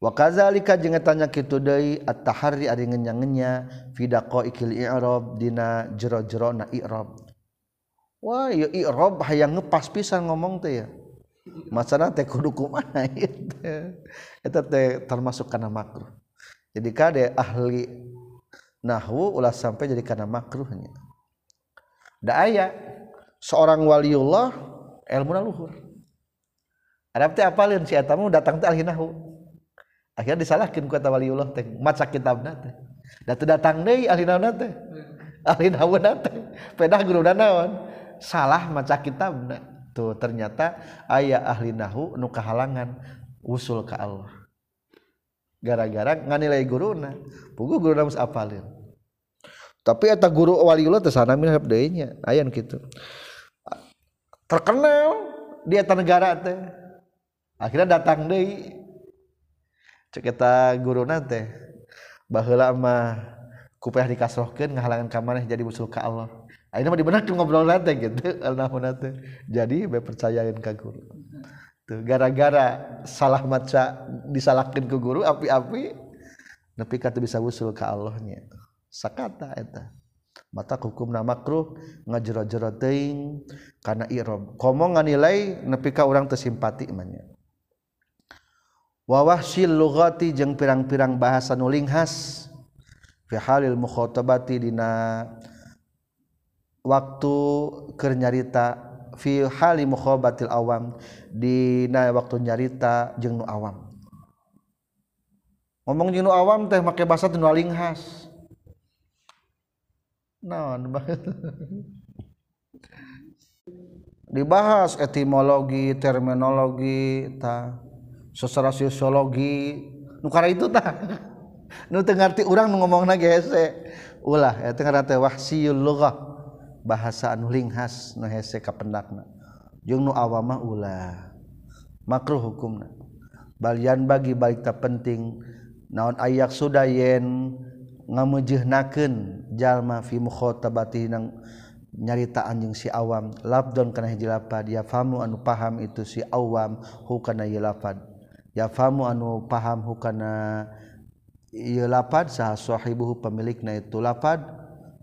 Wakazalika jeung tanya kitu deui at-tahari ari ngenya-ngenya fi daqaiqil i'rab dina jero-jero na i'rab. Wah, ya i'rab hayang ngepas pisan ngomong teh ya. Masalah teh kudu kumaha ieu teh. Eta teh termasuk kana makruh. Jadi kade ahli nahwu ulah sampai jadi kana makruhnya. Da aya seorang waliullah ilmuna luhur. Arab teh apalin si eta datang teh ahli nahwu. Akhirnya disalahkan ku eta waliullah teh maca kitabna teh. Da teu datang deui ahli nahwu teh. Ahli nahwu teh. Pedah guru naon? Salah maca kitabna tuh ternyata ayah ahli nahwu nu usul ke Allah. Gara-gara nganilai guruna pugu guru namus apalin. Tapi eta guru waliullah teh sana minhab deui aya terkenal di eta negara teh. Akhirnya datang deh cek eta guruna teh mah kupayah dikasrohkeun ngahalangan ka jadi usul ka Allah akhirnya mah dibenak ngobrol teh gitu alnahuna teh jadi be percayain ka guru. Tuh gara-gara salah maca disalahkeun ku guru api-api nepi ka bisa usul ka Allahnya. Sakata eta. Mata hukum na makruh ngajero-jero teuing kana i'rab komo nganilai nepi ka urang teu simpati manya. Wa wahsil pirang-pirang bahasa nu linghas fi halil mukhatabati dina waktu kernyarita fi hali mukhobatil awam. Di waktu nyarita jeung nu awam. Ngomong jeung nu awam teh make bahasa teu linghas naon dibahas etimologi terminologi ta secara sosiologi. Nukara itu tah nu teu ngarti urang nu ngomongna gese ulah eta ngaran teh wahsiyul lughah. bahasa anuling khas nu hese kapendakna jeung nu awamah ulah makruh hukumna. Balian bagi baita penting naon ayak sudah yen ngamujeuhnakeun jalma fi mukhatabati nang nyarita anjing si awam. Labdon kana hiji lapad ya famu anu paham itu si awam hukana ieu lapad. Ya famu anu paham hukana ieu lapad sah sahibuhu pemilikna itu lapad.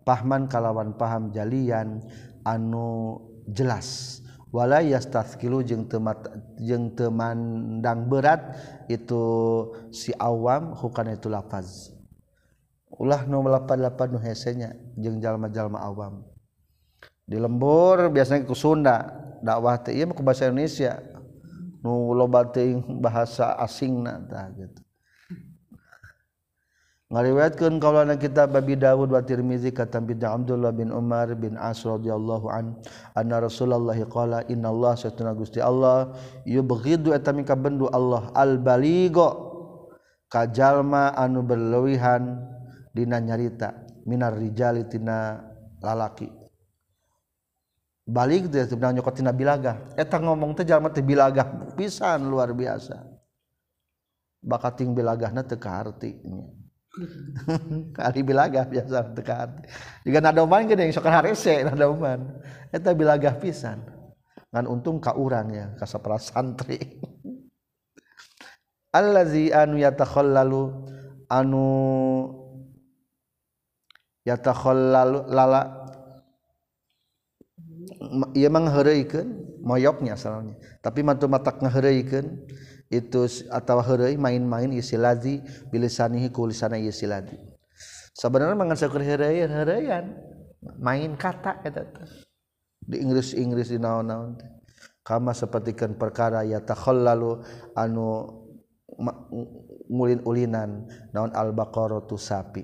Pahman kalawan paham jalian anu jelas. Wala yastaskilu jeung temat jeung temandang berat itu si awam hukana itu lafaz. Ulah nu 88 nu hesenya jeung jalma-jalma awam. Di lembur biasanya ku Sunda dakwah teh ieu ku bahasa Indonesia. Nu loba teh bahasa asingna tah gitu. ngariwayatkeun kaulana kita Abi Dawud wa Tirmizi kata bin Abdullah bin Umar bin As radhiyallahu an anna Rasulullah qala inna Allah satuna Gusti Allah yubghidu eta mikabendu Allah al baligo kajalma anu berleuwihan dina nyarita minar rijali tina lalaki. Balik dia sebenarnya nyokot tina bilaga. Eta ngomong teh jalma teh bilaga pisan luar biasa. Bakating bilagahna teu kaharti nya. kali bilaga biasa dekat juga nadoman gede yang sok harese nadoman. Eta bilagah pisan. Ngan untung ka urang ya ka sapra santri. Allazi anu yatakhallalu anu yatakhallalu lala ieu mah ngaheureuykeun moyoknya asalnya. Tapi mantu matak ngaheureuykeun itu atau heureuy main-main isi lazi bilisanihi kulisana isi lazi sebenarnya mangan sakur heureuy heureuyan main kata eta di Inggris Inggris di naon-naon kama sepertikan perkara ya takhallalu anu ngulin-ulinan naon al-baqarah tu sapi.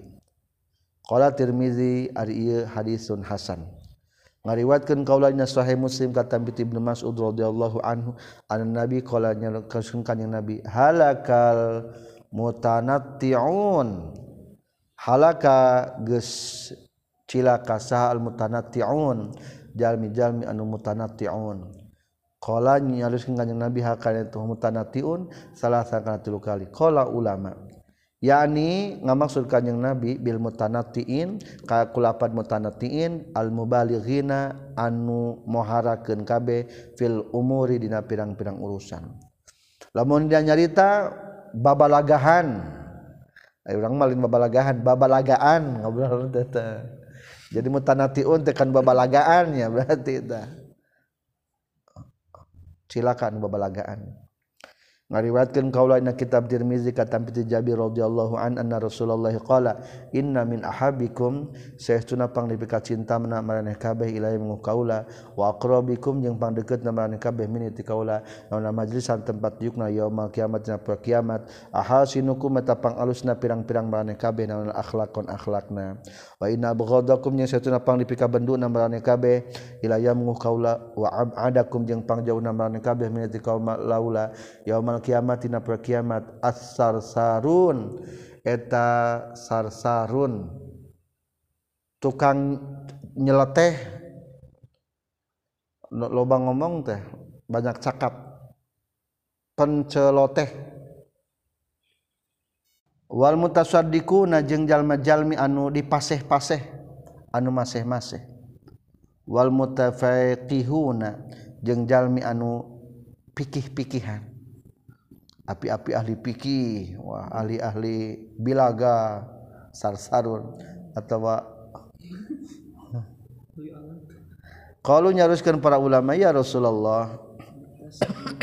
Qala tirmizi ari ieu hadisun hasan. ngariwatkeun kaulanya sahih Muslim kata Ibnu Mas'ud radhiyallahu anhu an nabi qala kasun kanjing nabi halakal mutanatti'un halaka geus cilaka saha al mutanatti'un jalmi-jalmi anu mutanatti'un. Qala nyaluskeun kanjing nabi hakana itu mutanatti'un? Salah sakana tilu kali. Qala ulama. yakni ngamaksud kanjeng Nabi bil mutanatiin ka kulapan mutanatiin al mubalighina anu muharakeun kabeh fil umuri dina pirang-pirang urusan. Lamun dia nyarita babalagahan. Ay, urang malin babalagahan babalagaan ngobrol teh jadi mutanatiun tekan babalagaan ya berarti tah silakan babalagaan ngariwayatkeun kaula ina kitab Tirmizi katam piti Jabir radhiyallahu an anna Rasulullah qala inna min ahabikum saestuna pang dipika cinta mana maraneh kabeh ilahi mu kaula wa aqrabikum jeung pang deukeutna maraneh kabeh min ti kaula naon majlisan tempat yukna yaumul kiamat dina kiamat ahasinukum eta pang alusna pirang-pirang maraneh kabeh naon akhlakon akhlakna. Wa inna abghadakum jeung saestuna pang dipika benduna maraneh kabeh ilahi mu kaula wa abadakum jeung pang jauhna maraneh kabeh min ti kaula laula yaumul kiamat tina poe kiamat. Asar sarun eta sarsarun. Tukang nyeleteh. Loba ngomong teh banyak cakap penceloteh. Wal mutasaddiquna jeung jalma-jalmi anu dipaseh-paseh. Anu maseh-maseh. Wal mutafaqihuna jeung jalmi anu pikih-pikihan. Api-api ahli pikih wah ahli-ahli bilaga sarsarun atau kalau nyaruskan para ulama ya Rasulullah.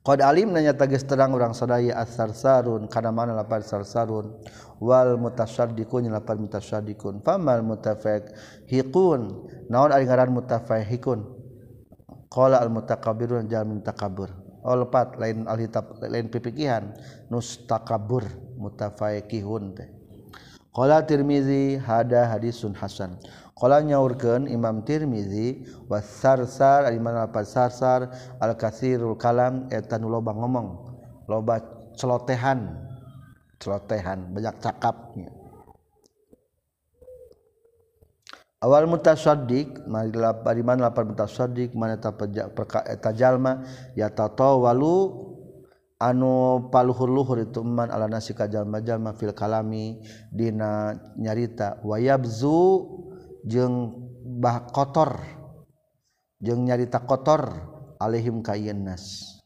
Qad alim nanya tagis terang orang sadaya as-sarsarun kana mana lapan sarsarun? Wal mutasaddiqun lapan mutasaddiqun. Famal mutafaqiqun naon ari ngaran mutafaqiqun qala al mutakabbirun jamin takabur Oh, olpat lain alkitab lain pipikihan nustakabur mutafaikihun teh Qala Tirmizi hada hadisun hasan. Qala nyaurkeun Imam Tirmizi wasarsar ari mana pasarsar al kasirul kalam eta nu loba ngomong, loba celotehan. Celotehan banyak cakapnya. awal mutasaddiq bari man lapar mutasaddiq mana eta perka eh, eta jalma ya tatawalu anu paluhur-luhur itu man ala nasi ka jalma-jalma fil kalami dina nyarita. Wayabzu jeung bah kotor jeung nyarita kotor alaihim kayen nas.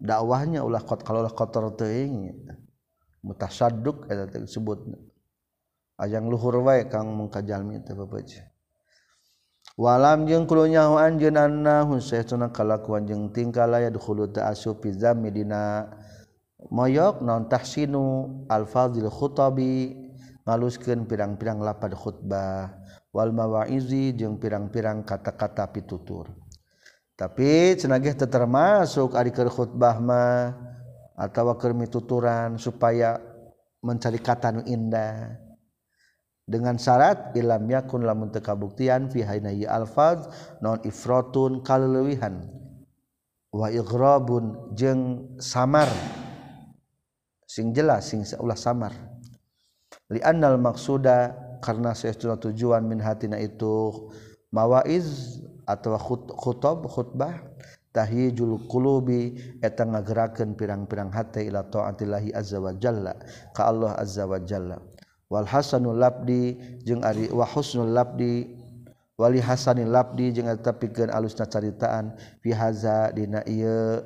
Dakwahnya ulah kot kalau ulah kotor teuing mutasaddiq eta disebutna ajang luhur wa kang mengkajalmi teu walam jeung kulunya anjeun annahun saytuna kalakuan jeung tingkah laya dukhulu ta zammi dina moyok non tahsinu alfazil khutabi ngaluskeun pirang-pirang lapad khutbah. Wal mawaizi jeung pirang-pirang kata-kata pitutur. Tapi cenagih termasuk ari keur khutbah mah atawa keur mituturan supaya mencari kata nu indah. dengan syarat ilam yakun lamun tekabuktian fi hainai alfaz non ifrotun kalelewihan wa igrabun jeng samar. Sing jelas sing ulah samar. Li annal maksuda karena sesuatu tujuan min hatina itu mawaiz atau khutob khutbah tahijul qulubi eta ngagerakeun pirang-pirang hati ila taatillahi azza wa jalla ka Allah azza wa jalla. wal Hasanul labdi jeung ari wa husnul labdi. Wali Hasanil labdi jeung eta pikeun alusna caritaan fi haza dina ieu.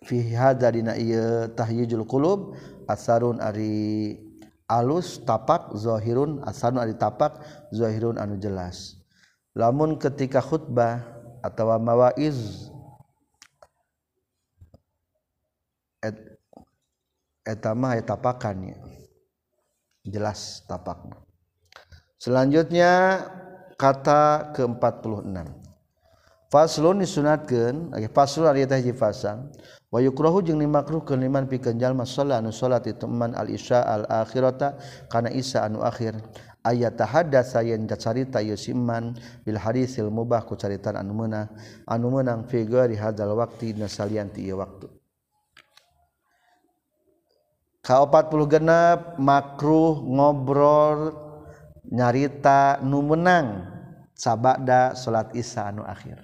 Fi hadza dina ieu tahyijul qulub asarun ari alus tapak zahirun asarun ari tapak zahirun anu jelas. Lamun ketika khutbah atau mawaiz etamah tapakannya jelas tapak. Selanjutnya kata ke-46. Faslun disunatkeun okay, faslun ari teh hiji fasal wa yukrahu jeung dimakruh keun liman pikeun jalma sholat anu sholat itu man al isya al akhirata kana isya anu akhir. Ayat tahaddatsa yen carita ieu siman bil hadisil mubah ku caritan anu meunang. Anu meunang fi ghairi hadzal waqti nasalian ti ieu waktu. Ka 40 genep makruh ngobrol nyarita nu menang sabada salat isya anu akhir.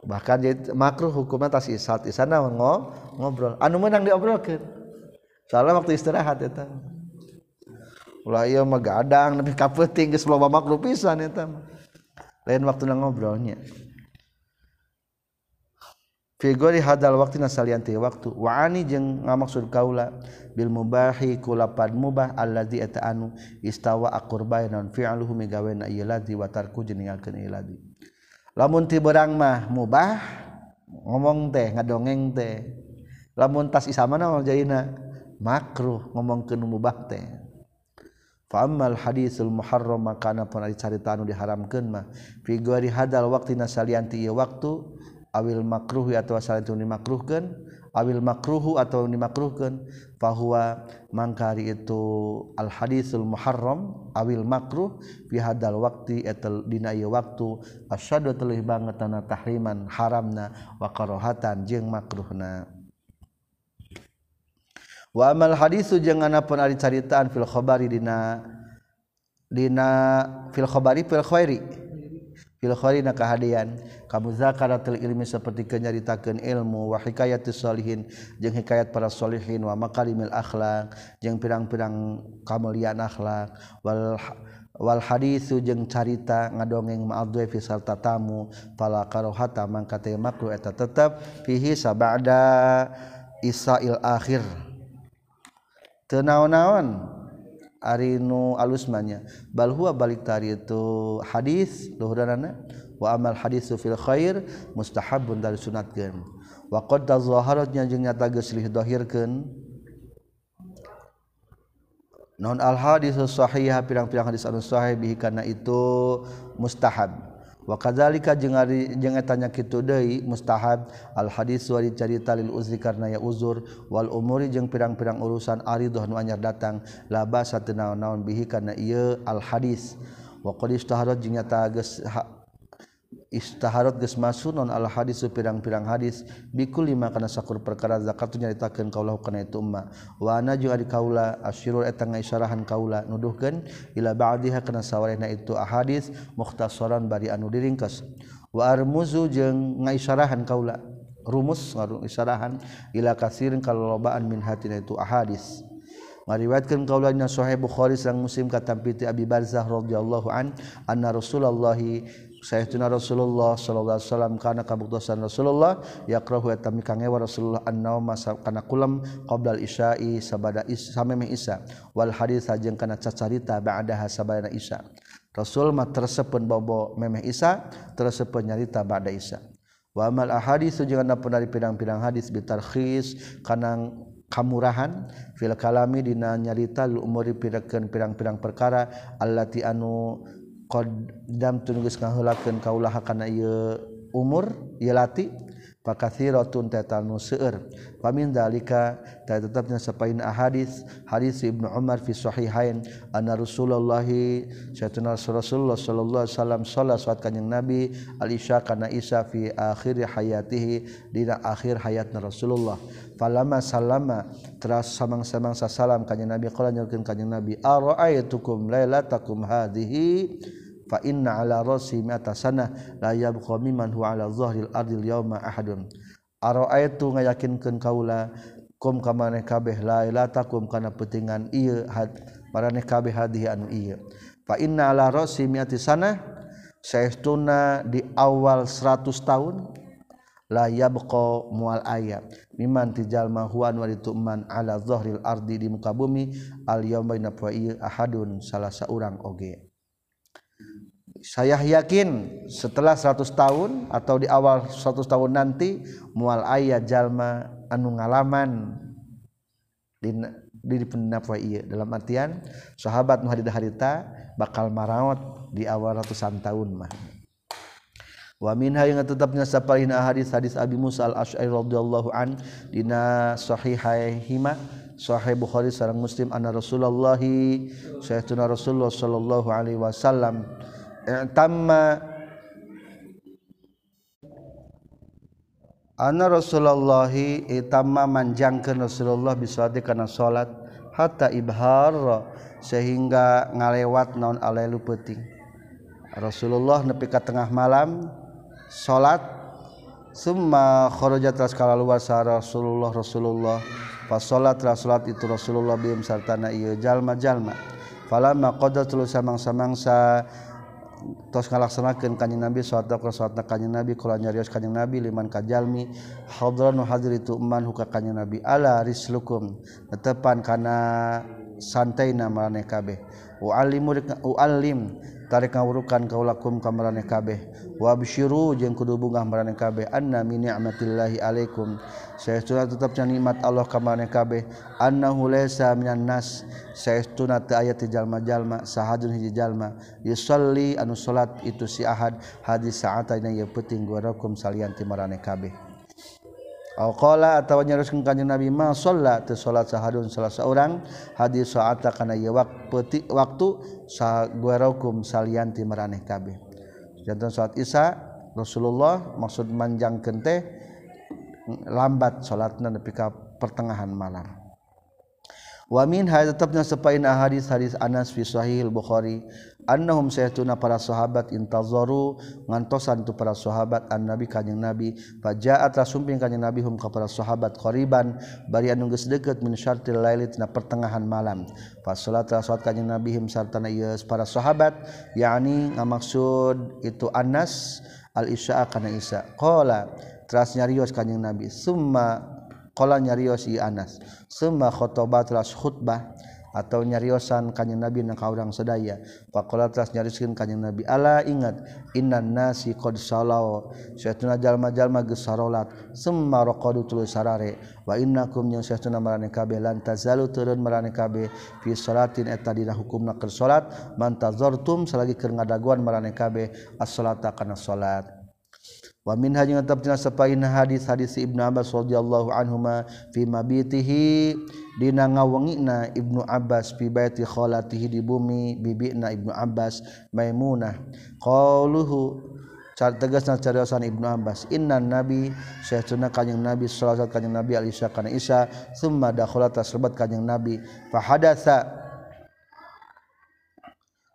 Bahkan jadi makruh hukumnya tas isya salat isya naon ngobrol. Anu menang diobrolkeun. Salah waktu istirahat eta ulah ieu mah gadang nepi ka peuting geus loba makruh pisan eta lain waktu ngobrolnya. figuri hadal waktu nasalianti waktu waani jeung ngamaksud kaula bil mubahi kulapan mubah alladzi eta anu istawa akurba non fi'luhu migawen ieu ladzi wa tarku jeung ninggalkeun ieu ladzi. Lamun ti berang mah mubah ngomong teh ngadongeng teh. Lamun tas isama isamana jaina makruh ngomong ngomongkeun mubah teh. Fa ammal haditsul muharram kana pun ari carita anu diharamkeun mah. Figori hadal waktu nasalianti ieu waktu awil makruh atau asal itu dimakruhkan awil makruhu atau dimakruhkan bahwa mangkari itu al hadisul muharram awil makruh fi hadal waqti etel dina ieu waktu asyadu teuh banget tanah tahriman haramna wa karohatan jeung makruhna. Wa amal hadisu jeung anapun ari caritaan fil khabari dina dina fil khabari fil khairi. filkhoina kehadian. Kamu zakaratil ilmi seperti kenyaritakan ilmu wa hikayatis solihin jeung hikayat para sholihin wa makarimil akhlak. Jeung pirang-pirang kamuliaan akhlak. Wal wal hadisu jeung carita ngadongeng ma'adwe fi sarta tamu. Fala karohata mangka teh makruh eta tetep fihi sabada isail akhir. Teu naon-naon Arinu alusmanya balhua balik tari itu hadis luhuranana wa amal hadis fil khair mustahabun dari sunatkeun wa qad tazaharatnya jeung nyata geus dohirkeun non al hadis sahih pirang-pirang hadis anu sahih bihi kana itu mustahab. wakazalika jengetanya kitu deui mustahab al hadis wari carita lil uzri karena ya uzur wal umuri jeung pirang-pirang urusan aridah nu anyar datang la basa teu naon-naon bihi kana ieu al hadis. Wa qad istahara jeung nyata geus istaharat geus masunon al hadis pirang-pirang hadis. Bikul lima kana sakur perkara zakat nyaritakeun kaulah kana itu umma. Wa ana jeung ari kaula asyirul eta ngaisyarahan kaula. Nuduhkeun ila ba'diha kana sawarehna itu ahadis mukhtasaran bari anu diringkes wa armuzu jeung ngaisyarahan kaula. Rumus ngaisyarahan ila kasirin kalobaan min hatina itu ahadis. Mariwayatkan kaulanya Sahih Bukhari sang Muslim katampiti Abi Barzah radhiyallahu an anna Rasulullah Sayyidina Rasulullah sallallahu alaihi wasallam kana kabuktosan Rasulullah yaqrahu eta mikangewa Rasulullah annauma kana kulam qabla isya'i sabada is sameme isya wal hadis jeung kana cacarita ba'daha sabada isya Rasul mah tersepen bobo memeh isya tersepen nyarita ba'da isya wa amal ahadis jeung ana pun dari pidang-pidang hadis bitarkhis kana kamurahan fil kalami dina nyarita lu umuri pirakeun pirang-pirang perkara allati anu qdam tunugus ngahulakeun kaulah kana ieu umur ieu lati fakathiratun tatanu seueur. Pamin dalika ta tetapnya sapain ahadis hadis Ibnu Umar fi sahihain anna Rasulullah sayyidina Rasulullah sallallahu alaihi wasallam salat salat kanjing Nabi al isya kana isya fi akhir hayatihi dina akhir hayatna Rasulullah. Falama salama teras samang-samang sasalam kanjing Nabi qala nyurkeun kanjing Nabi araaitukum lailatakum hadhihi fa inna ala rasi mi'ata sana la yabqa mimman huwa ala dhahril ardil yauma ahadun. Araaitu ngayakinkeun kaula kum ka maneh kabeh lailatakum kana petingan ieu had maraneh kabeh hadhihi anu ieu fa inna ala rasi mi'ati sana saestuna di awal 100 tahun la yabqa mual ayat miman tijal ma huwa wa dituman ala dhahril ardi di muka bumi al yauma dina ahadun salah saurang oge. saya yakin setelah 100 tahun atau di awal 100 tahun nanti mual ayat jalma anu ngalaman di di pendapwa iya dalam artian sahabat muhadidah harita bakal marawat di awal ratusan tahun mah. Wa minha yang tetapnya sapalina hadis hadis Abi Musa al-Asy'ari radhiyallahu an dina sahihaihima sahih Bukhari sareng Muslim anna Rasulullah sayyidina Rasulullah sallallahu alaihi wasallam. I'tamma. Anna Rasulullah itamma manjangkeun Rasulullah bisolati kana salat hatta ibhar sehingga ngalewat naon alailu peuting Rasulullah nepi ka tengah malam salat summa kharaja taskala luar sa Rasulullah Rasulullah. Pas salat salat itu Rasulullah bihim sartana ieu jalma-jalma. Falamma qada tulu samang-samangsa tos ngalaksanakeun kanjing nabi sholat ka sholat kanjing nabi kula nyarios kanjing nabi liman kajalmi hadran nu hadir itu eman huka kanjing nabi. Ala rislukum tepan kana santai nama kabeh. Wa alimu wa alim tarik ngawurukan kaulakum kamarane kabeh. wabshiru jeung kudu bungah maraneh kabeh. Anna min ni'matillahi alaikum. Saestuna tetep can nikmat Allah ka maraneh kabeh. Annahu laysa minan nas. Saestuna teu aya ti jalma-jalma sahajun hiji jalma. Yusalli anu salat itu si ahad. Hadis saata dina ieu peuting gorakum salian ti maraneh kabeh. Aw qala atawa nyaroskeun kanjeng Nabi ma sholat teu salat sahadun salah saurang hadis saata kana ieu waktu waktu sa gorakum salian ti maraneh kabeh. jantan salat Isa Rasulullah maksud manjang kente lambat salatna nepi ka pertengahan malam. Wa min hay tetapnya sepain ahadis hadis Anas fi sahih Bukhari annahum sayatuna para sahabat intazaru ngantosan tu para sahabat an nabi kanjing nabi. Fajaat rasumping kanjing nabi hum ka para sahabat qariban bari anu geus deukeut min syartil laili tina pertengahan malam. Fa salat salat kanjing nabi hum sartana ieu para sahabat yakni ngamaksud itu Anas al isya kana isya qala teras nyarios kanjing nabi summa qala nyarios i Anas summa khotobat ras khutbah. atau nyariosan kanyang nabi na kaurang sedaya pakola telah nyariskeun kanyang nabi ala ingat innan nasi qad salao sayatuna jalma-jalma geus sarolat summa raqadu tuluy sarare. Wa innakum yang sayatuna marane kabeh lan tazalu turun marane kabeh fi salatin eta dina hukumna keur salat. Man tazartum salagi keur ngadaguan marane kabeh as-salata kana salat. wa min hanya tetaptina sepain hadis hadis Ibnu Abbas radhiyallahu anhuma fi mabitihi dina ngawengina Ibnu Abbas fi baiti khalatihi di bumi bibina Ibnu Abbas Maimunah. Qauluhu tegasna cariosan Ibnu Abbas Inna nabi saytuna kanjing nabi sallallahu kanjing nabi Al Isya kana Isa summa dakhala tasbat kanjing nabi fa hadatsa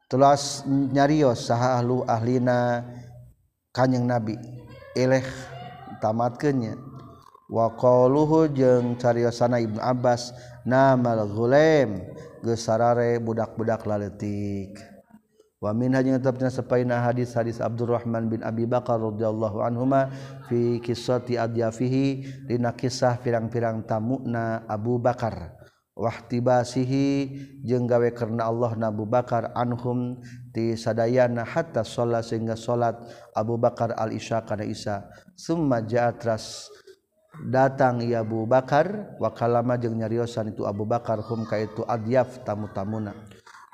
telah nyarios saha ahlu ahlina kanjing nabi. ilih tamatkannya waluhu jeung cariyosana Ibnu Abbas namalgulem gesarare budak-budak laletik. Wamin hanya tetapnya sepaina hadis hadis Abdurrahman bin Abi Bakar radhiyallahu anhuma fi kisati adyafihi dina kisah pirang-pirang tamuna Abu Bakar. Wahtibasihi jeung gawe karena Allah Nabu Bakar anhum ti sadayana hatta sholat sehingga sholat Abu Bakar al Isya kana Isa. Summa jaatras datang ya Abu Bakar wakalama jeung nyariosan itu Abu Bakar hum ka itu adyaf tamu-tamuna.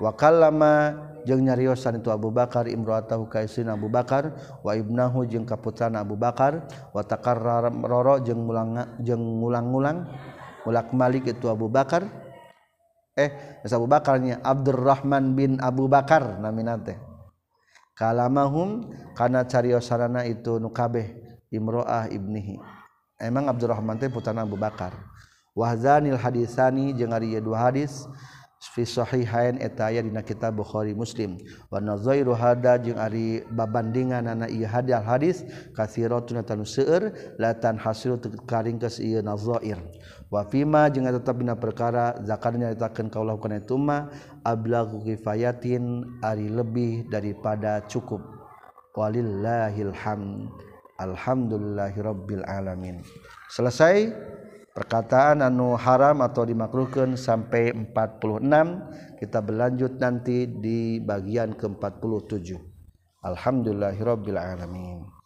Wakalama jeung nyariosan itu Abu Bakar imroatahu ka Abu Bakar wa ibnahu jeung kaputrana Abu Bakar wa takarrara roro jeung mulang jeung ngulang-ngulang ulak malik itu Abu Bakar. eh Abu Bakarnya Abdurrahman bin Abu Bakar naminate kalamahum karena cariosarana itu nukabeh imro'ah ibnihi. Emang Abdurrahman teh putana Abu Bakar. Wahzanil hadisani jeung ari dua hadis. fi sahihain eta aya dina kitab Bukhari Muslim. Wa nazairu hada jeung ari babandinganna ieu hadal hadis katsiratun tanu seueur la tan hasilu karingkeus ieu nazair. Wa fima jeung tetep dina perkara zakat nyaritakeun kaulah kana itu ma ablagu kifayatin ari lebih daripada cukup. Walillahil hamd alhamdulillahirabbil alamin. Selesai. perkataan anu haram atau dimakruhkan sampai 46 kita berlanjut nanti di bagian ke-47 Alhamdulillahirabbil alamin.